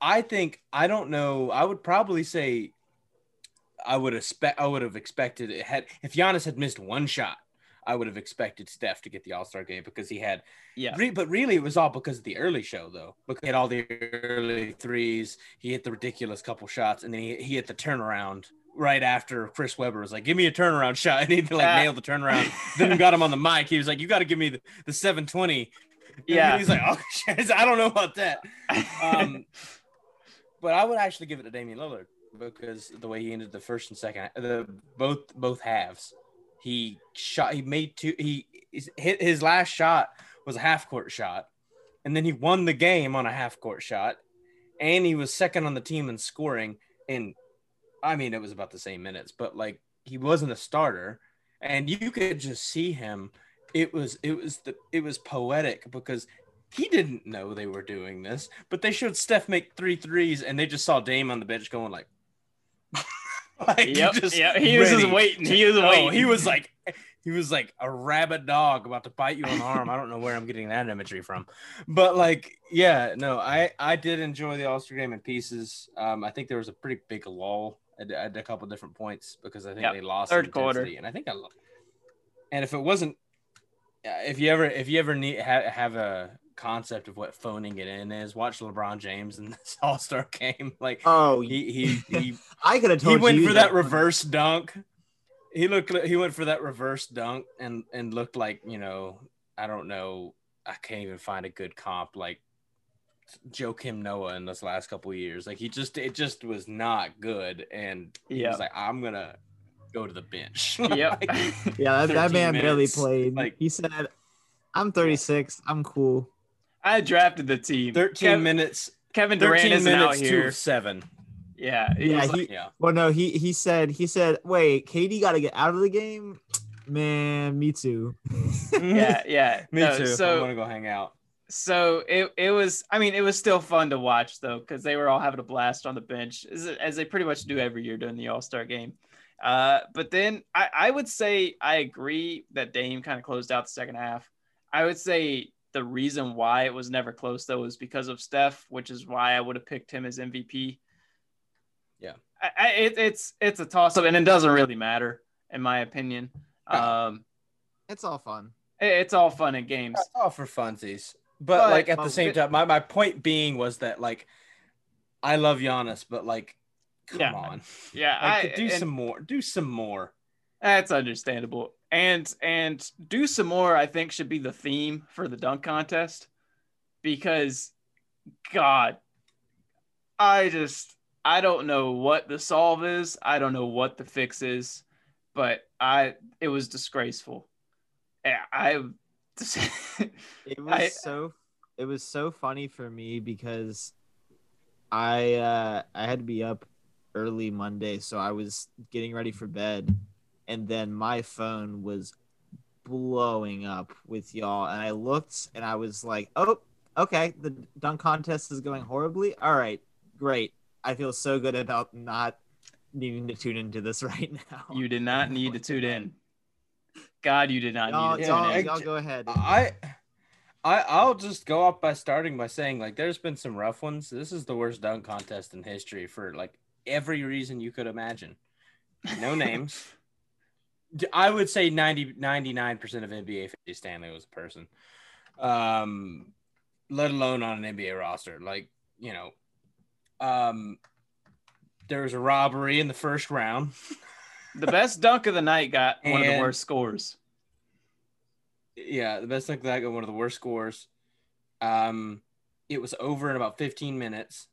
I think I don't know. I would probably say I would expect I would have expected it had if Giannis had missed one shot, I would have expected Steph to get the All Star game because he had. Yeah. Re- but really, it was all because of the early show, though. Because he had all the early threes, he hit the ridiculous couple shots, and then he, he hit the turnaround right after Chris Webber was like, "Give me a turnaround shot," and he like nailed the turnaround. then got him on the mic. He was like, "You got to give me the, the 720." And Yeah. he's like, "Oh shit, I don't know about that." Um, but I would actually give it to Damian Lillard because the way he ended the first and second, the both both halves, he shot, he made two, he hit his last shot was a half court shot, and then he won the game on a half court shot, and he was second on the team in scoring. And I mean, it was about the same minutes, but like he wasn't a starter, and you could just see him. It was it was the it was poetic because he didn't know they were doing this, but they showed Steph make three threes, and they just saw Dame on the bench going like, like Yep. Yeah. He was just waiting. He was waiting. He was like, he was like a rabid dog about to bite you on the arm. I don't know where I'm getting that imagery from, but like, yeah, no, I I did enjoy the All Star game in pieces. Um, I think there was a pretty big lull at, at a couple different points because I think Yep. they lost Third quarter. and I think I. And if it wasn't, if you ever if you ever need ha- have a concept of what phoning it in is, watch LeBron James in this All Star game. Like Oh, he he he I could have told he went you for that reverse dunk. He looked. He went for that reverse dunk and and looked like you know. I don't know. I can't even find a good comp like Joakim Noah in this last couple of years. Like he just it just was not good, and he Yeah. was like, I'm gonna go to the bench. Yep. Like, Yeah, that, that 13 man barely played. like- he said, "I'm 36. I'm cool." I drafted the team. Thirteen Kev- minutes. Kevin Durant Thirteen isn't out minutes here. to seven. Yeah. he Yeah, was like- Yeah. Well, no, he he said he said, "Wait, Katie got to get out of the game." Man, me too. yeah. Yeah. Me No, too. I So want to go hang out. so it, it was i mean it was still fun to watch though because they were all having a blast on the bench as, as they pretty much do every year during the all-star game uh, but then I, I would say i agree that dame kind of closed out the second half i would say the reason why it was never close though is because of steph which is why i would have picked him as mvp Yeah. I, I, it, it's it's a toss-up and it doesn't really matter in my opinion um, It's all fun. it- it's all fun and games It's all for funsies. But, But- like at the same it- time, my, my point being was that like I love Giannis, but like come Yeah. on. yeah Like I, do and- some more. Do some more. That's understandable. And and do some more, I think, should be the theme for the dunk contest. Because God, I just I don't know what the solve is. I don't know what the fix is, but I it was disgraceful. Yeah, I It was I- so it was so funny for me because I uh I had to be up early Monday, so I was getting ready for bed and then my phone was blowing up with y'all and I looked and I was like, "Oh, okay, the dunk contest is going horribly. All right, great. I feel so good about not needing to tune into this right now." you did not need to tune in. God, you did not y'all, need to Yeah, tune y'all, in. I- y'all go ahead. I I I'll just go up by starting by saying like there's been some rough ones. This is the worst dunk contest in history for like every reason you could imagine. No names. I would say 90 99% of NBA 50 Stanley was a person. Um let alone on an NBA roster. Like, you know, um there was a robbery in the first round. The best dunk of the night got one of the worst scores. Yeah, the best thing that got one of the worst scores. Um, it was over in about 15 minutes.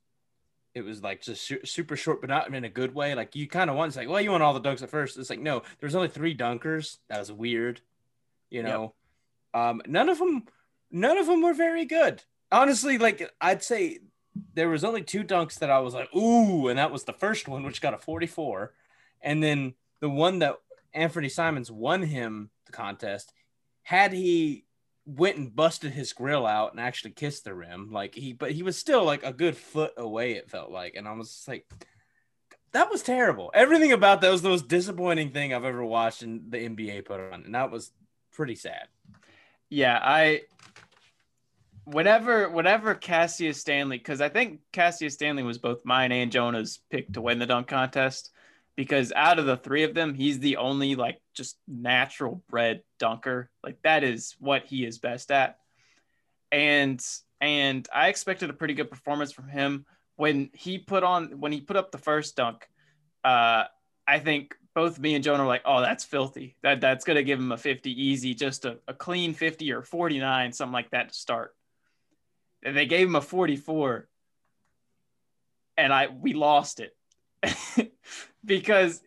It was like just su- super short, but not in a good way. Like you kind of want, it's like, well, you want all the dunks at first. It's like, no, there's only three dunkers. That was weird. You know, um, none of them, none of them were very good. Honestly, like I'd say there was only two dunks that I was like, ooh, and that was the first one, which got a 44, and then the one that Anfernee Simons won him the contest. Had he went and busted his grill out and actually kissed the rim, like he, but he was still like a good foot away. It felt like, and I was like, that was terrible. Everything about that was the most disappointing thing I've ever watched in the NBA put on, and that was pretty sad. Yeah, I whenever whenever Cassius Stanley, because I think Cassius Stanley was both mine and Jonah's pick to win the dunk contest. Because out of the three of them, he's the only like just natural bred dunker. Like that is what he is best at. And and I expected a pretty good performance from him when he put on when he put up the first dunk. Uh, I think both me and Jonah are like, oh, that's filthy. That that's gonna give him a 50 easy, just a, a clean 50 or 49, something like that to start. And they gave him a 44, and I we lost it because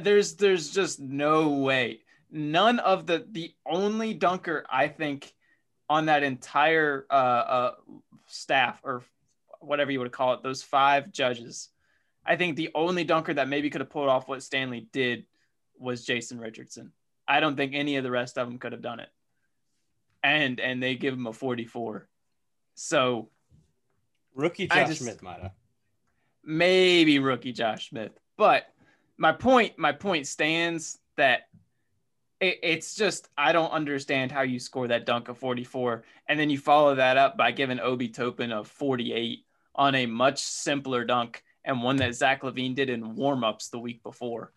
there's there's just no way. None of the the only dunker I think on that entire uh, uh, staff or whatever you would call it, those five judges. I think the only dunker that maybe could have pulled off what Stanley did was Jason Richardson. I don't think any of the rest of them could have done it. And and they give him a 44. So rookie Josh just, Smith might have. Maybe rookie Josh Smith. But my point, my point stands that it, it's just I don't understand how you score that dunk of 44 and then you follow that up by giving Obi Toppin a 48 on a much simpler dunk and one that Zach LaVine did in warmups the week before.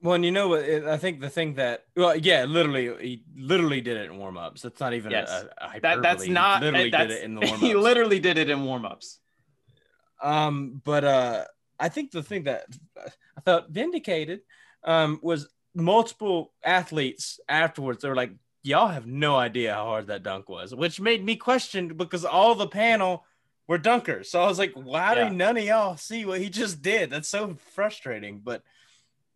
Well, and you know what? I think the thing that, well, yeah, literally, he literally did it in warmups. That's not even yes. a, a. That, that's not. He literally that's, did it in the warmups. He literally did it in warmups. Um, but uh, I think the thing that I felt vindicated um, was multiple athletes afterwards. They were like, "Y'all have no idea how hard that dunk was," which made me question because all the panel were dunkers. So I was like, "Why yeah. do none of y'all see what he just did?" That's so frustrating, but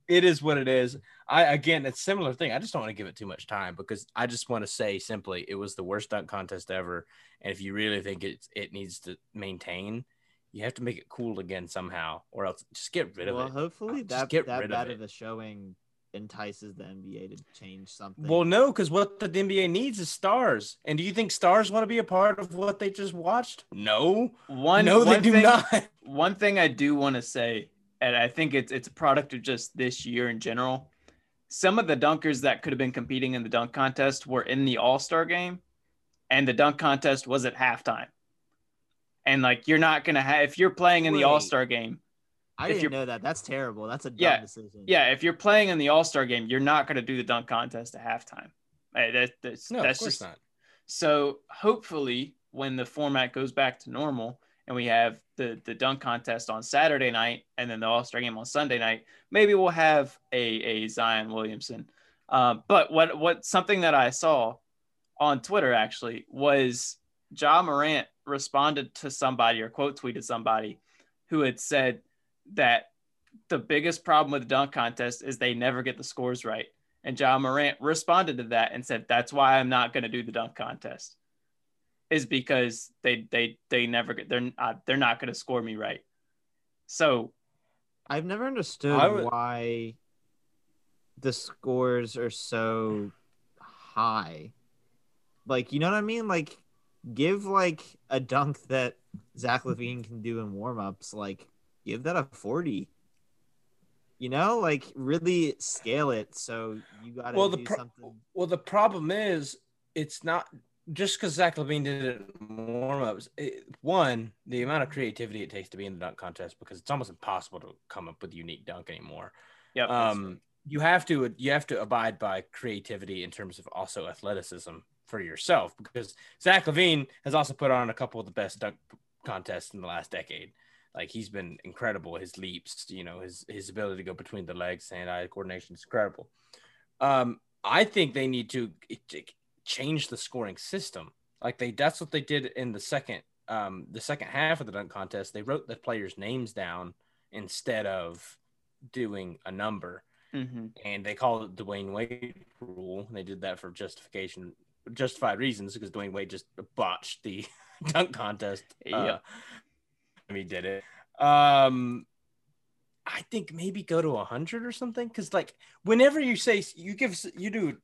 it is what it is. I again, it's similar thing. I just don't want to give it too much time because I just want to say simply, it was the worst dunk contest ever. And if you really think it it needs to maintain, you have to make it cool again somehow, or else just get rid of well, it. Well, hopefully that get that rid bad of, of a showing entices the NBA to change something. Well, no, because what the NBA needs is stars. And do you think stars want to be a part of what they just watched? No. One, no, one they do thing, not. One thing I do want to say, and I think it's it's a product of just this year in general. Some of the dunkers that could have been competing in the dunk contest were in the All Star game, and the dunk contest was at halftime. And like you're not gonna have if you're playing in the All Star game, I if didn't know that. That's terrible. That's a dumb Yeah, decision. yeah, if you're playing in the All Star game, you're not going to do the dunk contest at halftime. Hey, that, that's No, that's of course just not. so. Hopefully, when the format goes back to normal and we have the the dunk contest on Saturday night and then the All Star game on Sunday night, maybe we'll have a a Zion Williamson. Um, but what what something that I saw on Twitter actually was Ja Morant responded to somebody or quote tweeted somebody who had said that the biggest problem with the dunk contest is they never get the scores right. And Ja Morant responded to that and said, "That's why I'm not going to do the dunk contest, is because they they they never get they're uh, they're not going to score me right." So I've never understood would- why the scores are so high. Like, you know what I mean? Like, give like a dunk that Zach LaVine can do in warmups. Like, give that a forty. You know, like really scale it so you got to Well, do the pro- something. well, the problem is it's not just because Zach LaVine did it in warmups. It, one, the amount of creativity it takes to be in the dunk contest because it's almost impossible to come up with a unique dunk anymore. yep, um, you have to you have to abide by creativity in terms of also athleticism for yourself because Zach LaVine has also put on a couple of the best dunk contests in the last decade. Like he's been incredible. His leaps, you know, his his ability to go between the legs, hand eye coordination is incredible. Um, I think they need to change the scoring system. Like they that's what they did in the second um the second half of the dunk contest. They wrote the players' names down instead of doing a number mm-hmm. and they call it the Dwyane Wade rule. They did that for justification, justified reasons because Dwyane Wade just botched the dunk contest. Uh, Yep. when he did it. Um, I think maybe go to hundred or something because like whenever you say you give you do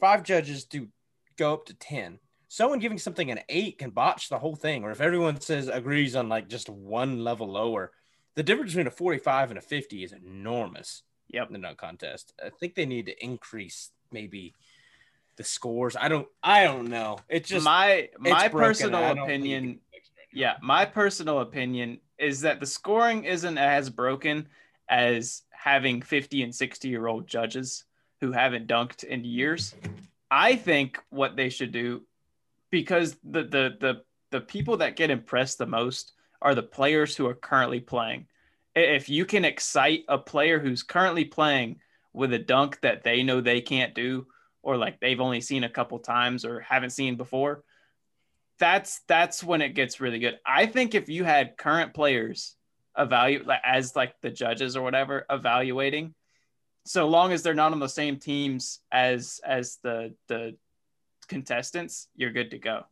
five judges to go up to ten. Someone giving something an eight can botch the whole thing, or if everyone says agrees on like just one level lower, the difference between a 45 and a 50 is enormous Yep. in the dunk contest. I think they need to increase maybe the scores. I don't I don't know. It's just my my personal I don't think it opinion can be fixed right. Yeah, my personal opinion is that the scoring isn't as broken as having 50 and 60 year old judges who haven't dunked in years. I think what they should do, because the the the the people that get impressed the most are the players who are currently playing. If you can excite a player who's currently playing with a dunk that they know they can't do, or like they've only seen a couple times or haven't seen before, that's that's when it gets really good. I think if you had current players evaluate as like the judges or whatever evaluating, so long as they're not on the same teams as as the the contestants, you're good to go.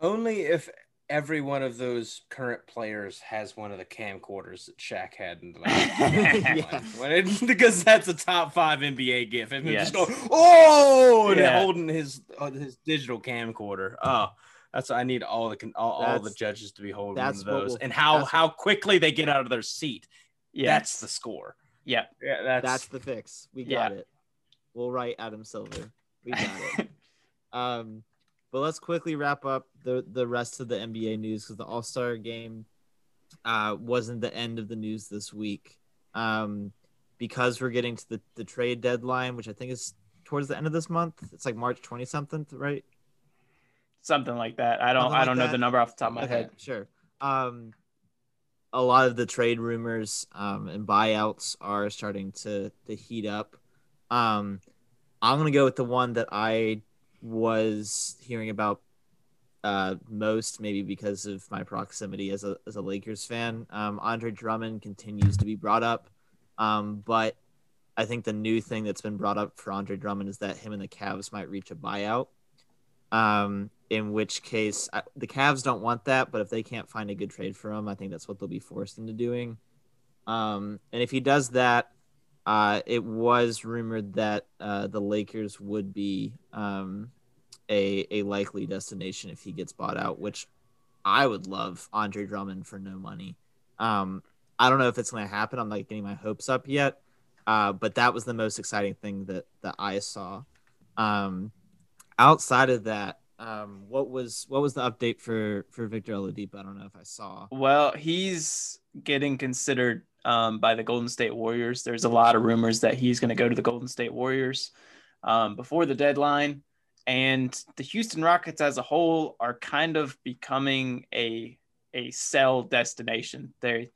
Only if every one of those current players has one of the camcorders that Shaq had in the last Yeah. It- because that's a top five NBA gif. And Yes. just go, oh, and Yeah. holding his uh, his digital camcorder. Oh, that's I need all the all, all the judges to be holding that's one of what those, will- and how how quickly they get out of their seat. Yeah, That's the score. yeah. Yeah, that's, That's the fix. We Yeah. got it. We'll write Adam Silver. We got it. Um, but let's quickly wrap up the the rest of the NBA news because the All Star game uh, wasn't the end of the news this week. Um, because we're getting to the, the trade deadline, which I think is towards the end of this month. It's like March twenty something, right? Something like that. I don't Something I don't know the number off the top of my Okay, head. Sure. Um, a lot of the trade rumors um, and buyouts are starting to to heat up. Um, I'm gonna go with the one that I was hearing about uh, most, maybe because of my proximity as a as a Lakers fan. Um, Andre Drummond continues to be brought up, um, but I think the new thing that's been brought up for Andre Drummond is that him and the Cavs might reach a buyout. Um, in which case, I, the Cavs don't want that, but if they can't find a good trade for him, I think that's what they'll be forced into doing. Um, and if he does that, uh, it was rumored that uh, the Lakers would be um, a a likely destination if he gets bought out, which I would love Andre Drummond for no money. Um, I don't know if it's going to happen. I'm not getting my hopes up yet, uh, but that was the most exciting thing that that I saw. Um, outside of that, um, what was what was the update for for Victor Oladipo? I don't know if I saw. Well, he's getting considered um, by the Golden State Warriors. There's a lot of rumors that he's going to go to the Golden State Warriors um, before the deadline. And the Houston Rockets as a whole are kind of becoming a a sell destination. There,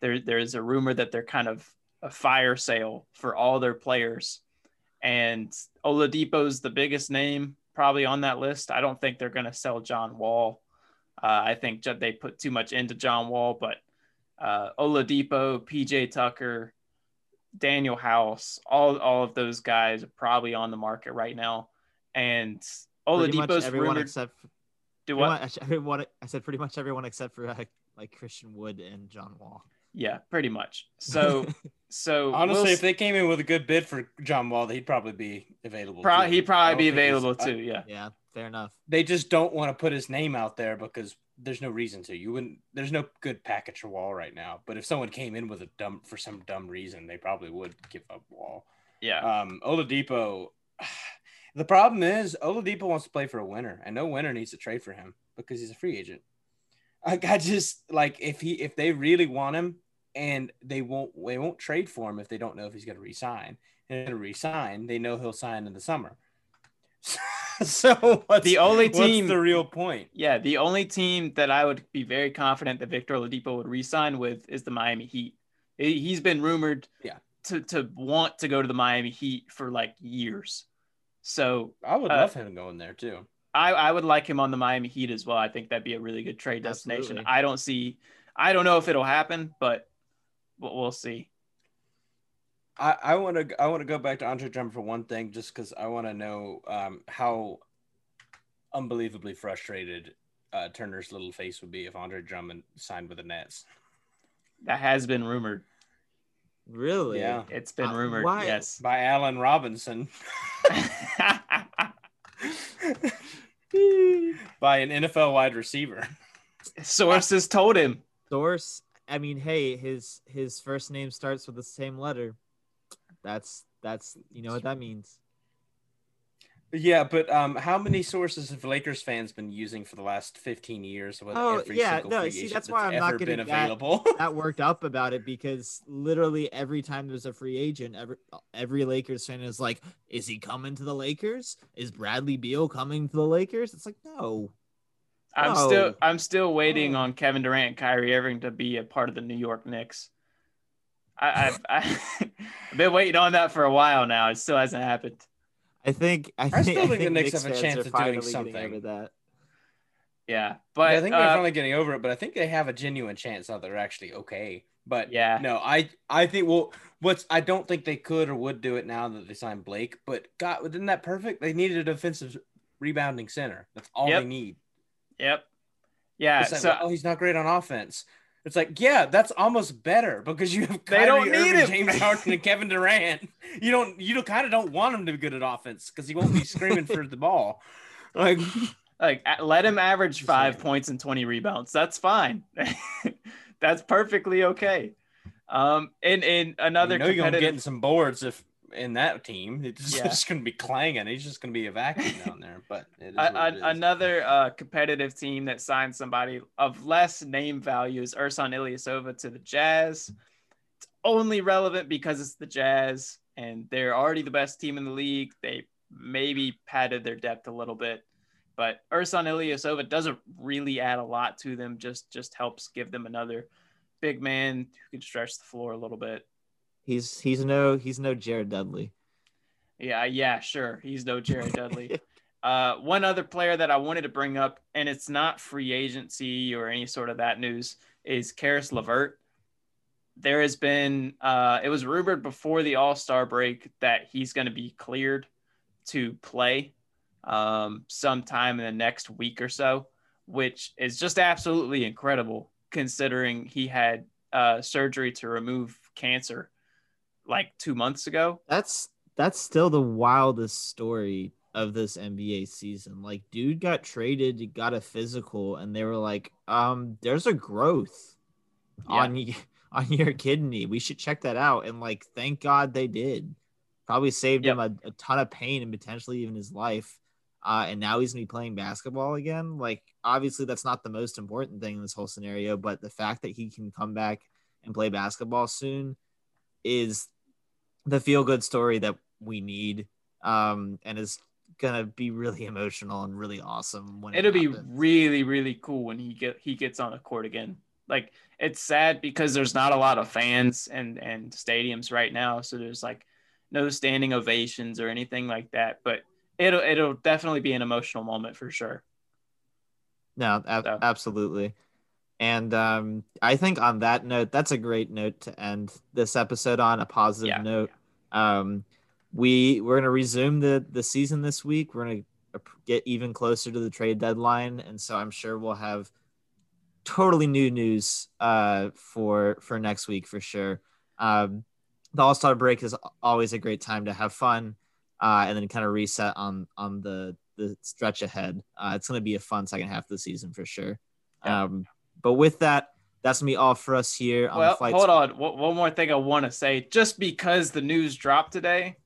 there, there's a rumor that they're kind of a fire sale for all their players. And Oladipo's the biggest name probably on that list. I don't think they're going to sell John Wall. Uh, I think they put too much into John Wall, but uh, Oladipo, PJ Tucker, Danuel House, all all of those guys are probably on the market right now. And Pretty much Oladipo's everyone rumored except for, do pretty what? much everyone. I said pretty much everyone except for uh, like Christian Wood and John Wall. Yeah, pretty much. So so Honestly, we'll if they came in with a good bid for John Wall, he'd probably be available. Pro- too. he'd probably be available too. Yeah. yeah, fair enough. They just don't want to put his name out there because there's no reason to. You wouldn't. There's no good package for Wall right now. But if someone came in with a dumb for some dumb reason, they probably would give up Wall. Yeah. Um, Oladipo. The problem is Oladipo wants to play for a winner, and no winner needs to trade for him because he's a free agent. I, I just like if he if they really want him, and they won't they won't trade for him if they don't know if he's going to resign. And to resign, they know he'll sign in the summer. so what's, The only what's team- the real point? Yeah, the only team that I would be very confident that Victor Oladipo would re-sign with is the Miami Heat. He- He's been rumored Yeah. to to want to go to the Miami Heat for like years. So I would Uh, love him going there too. I, I would like him on the Miami Heat as well. I think that'd be a really good trade destination. Absolutely. I don't see, I don't know if it'll happen, but we'll, we'll see. I, I want to I want to go back to Andre Drummond for one thing, just because I want to know um, how unbelievably frustrated uh, Turner's little face would be if Andre Drummond signed with the Nets. That has been rumored. Really? Yeah. It's been Uh, rumored. why- Yes. By Allen Robinson, by an NFL wide receiver. Sources told him. Source. I mean, hey, his his first name starts with the same letter. That's that's you know what that means. Yeah, but um, how many sources have Lakers fans been using for the last 15 years? With Oh, every yeah, single no, free see, that's why I'm not getting that- available. That worked up about it because literally every time there's a free agent, every every Lakers fan is like, "Is he coming to the Lakers? Is Bradley Beal coming to the Lakers?" It's like, no, I'm No. still I'm still waiting No. on Kevin Durant and Kyrie Irving to be a part of the New York Knicks. I, I've, I, I've been waiting on that for a while now. It still hasn't happened. I think I, I think, still I think the Knicks Knicks have a chance of doing finally getting something. over that. Yeah, but I think they're uh, finally getting over it, but I think they have a genuine chance now they're actually okay. But Yeah. no, I I think well, what's I don't think they could or would do it now that they signed Blake. But God, isn't that perfect? They needed a defensive rebounding center. That's all Yep. they need. Yep. Yeah. It's like, so well, he's not great on offense. It's like, yeah, that's almost better because you have They Kyrie don't need Irving, him. James Harden, and Kevin Durant. You don't, you don't kind of don't want him to be good at offense because he won't be screaming for the ball. Like, like let him average five points and 20 rebounds. That's fine. That's perfectly okay. Um, and and another you know you're gonna get some boards if in that team. It's Yeah. just gonna be clanging. He's just gonna be a vacuum down there. But it is A- a- it is. another uh, competitive team that signed somebody of less name value is Ersan Ilyasova to the Jazz. It's only relevant because it's the Jazz, and they're already the best team in the league. They maybe padded their depth a little bit, but Ersan Ilyasova doesn't really add a lot to them. Just just helps give them another big man who can stretch the floor a little bit. He's he's no he's no Jared Dudley. Yeah, yeah, sure. He's no Jared Dudley. Uh, one other player that I wanted to bring up, and it's not free agency or any sort of that news, is Caris LeVert. There has been, uh, it was rumored before the All Star break that he's going to be cleared to play um, sometime in the next week or so, which is just absolutely incredible considering he had uh, surgery to remove cancer like two months ago. That's that's still the wildest story of this NBA season. Like, dude got traded, got a physical, and they were like, um, there's a growth Yeah. on y- on your kidney. We should check that out. And like, thank God they did. Probably saved him a, a ton of pain and potentially even his life. Uh, and now he's gonna be playing basketball again. Like, obviously, that's not the most important thing in this whole scenario, but the fact that he can come back and play basketball soon is the feel good story that we need um and is gonna be really emotional and really awesome when it it'll be really really cool when he get he gets on a court again. Like it's sad because there's not a lot of fans and and stadiums right now so there's like no standing ovations or anything like that but it'll it'll definitely be an emotional moment for sure. No ab- So. absolutely and um i think on that note that's a great note to end this episode on a positive Yeah. note. Um we we're gonna resume the the season this week. We're gonna get even closer to the trade deadline. And so i'm sure we'll have totally new news uh for for next week for sure. Um the all-star break is always a great time to have fun uh and then kind of reset on on the the stretch ahead. Uh it's gonna be a fun second half of the season for sure. Yeah. um but with that that's gonna be all for us here on well the flight hold on. One one more thing i want to say. Just because the news dropped today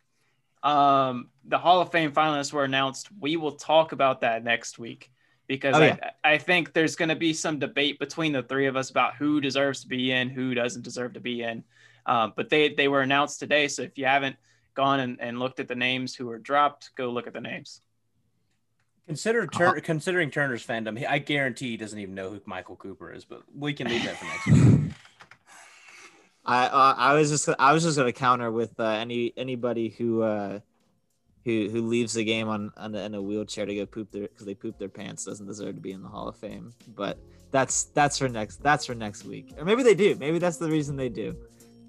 um the hall of fame finalists were announced. We will talk about that next week because Oh, I, yeah. I think there's going to be some debate between the three of us about who deserves to be in who doesn't deserve to be in. Um, but they they were announced today. So if you haven't gone and, and looked at the names who were dropped go look at the names Consider Uh-huh. Tur- considering Turner's fandom, I guarantee he doesn't even know who Michael Cooper is. But we can leave that for next week. I uh, I was just I was just gonna counter with uh, any anybody who uh, who who leaves the game on, on in a wheelchair to go poop their because they poop their pants doesn't deserve to be in the Hall of Fame. But that's that's for next that's for next week, or maybe they do. Maybe that's the reason they do.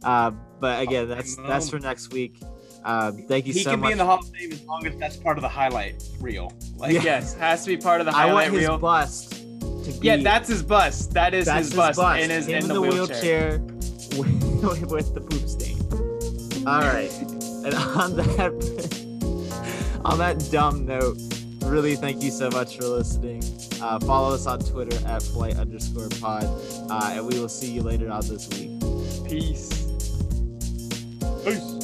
Uh, but again, that's that's for next week. Uh, thank you he so much. He can be in the Hall of Fame as long as that's part of the highlight reel. Like, Yeah. yes has to be part of the highlight I want highlight his reel bust to be. yeah that's his bust that is that's his bust, in, his, Him in the, wheelchair. with, with the poop stain. All right, and on that on that dumb note, really thank you so much for listening. Uh, follow us on Twitter at flight underscore pod, uh, and we will see you later on this week. Peace. Peace.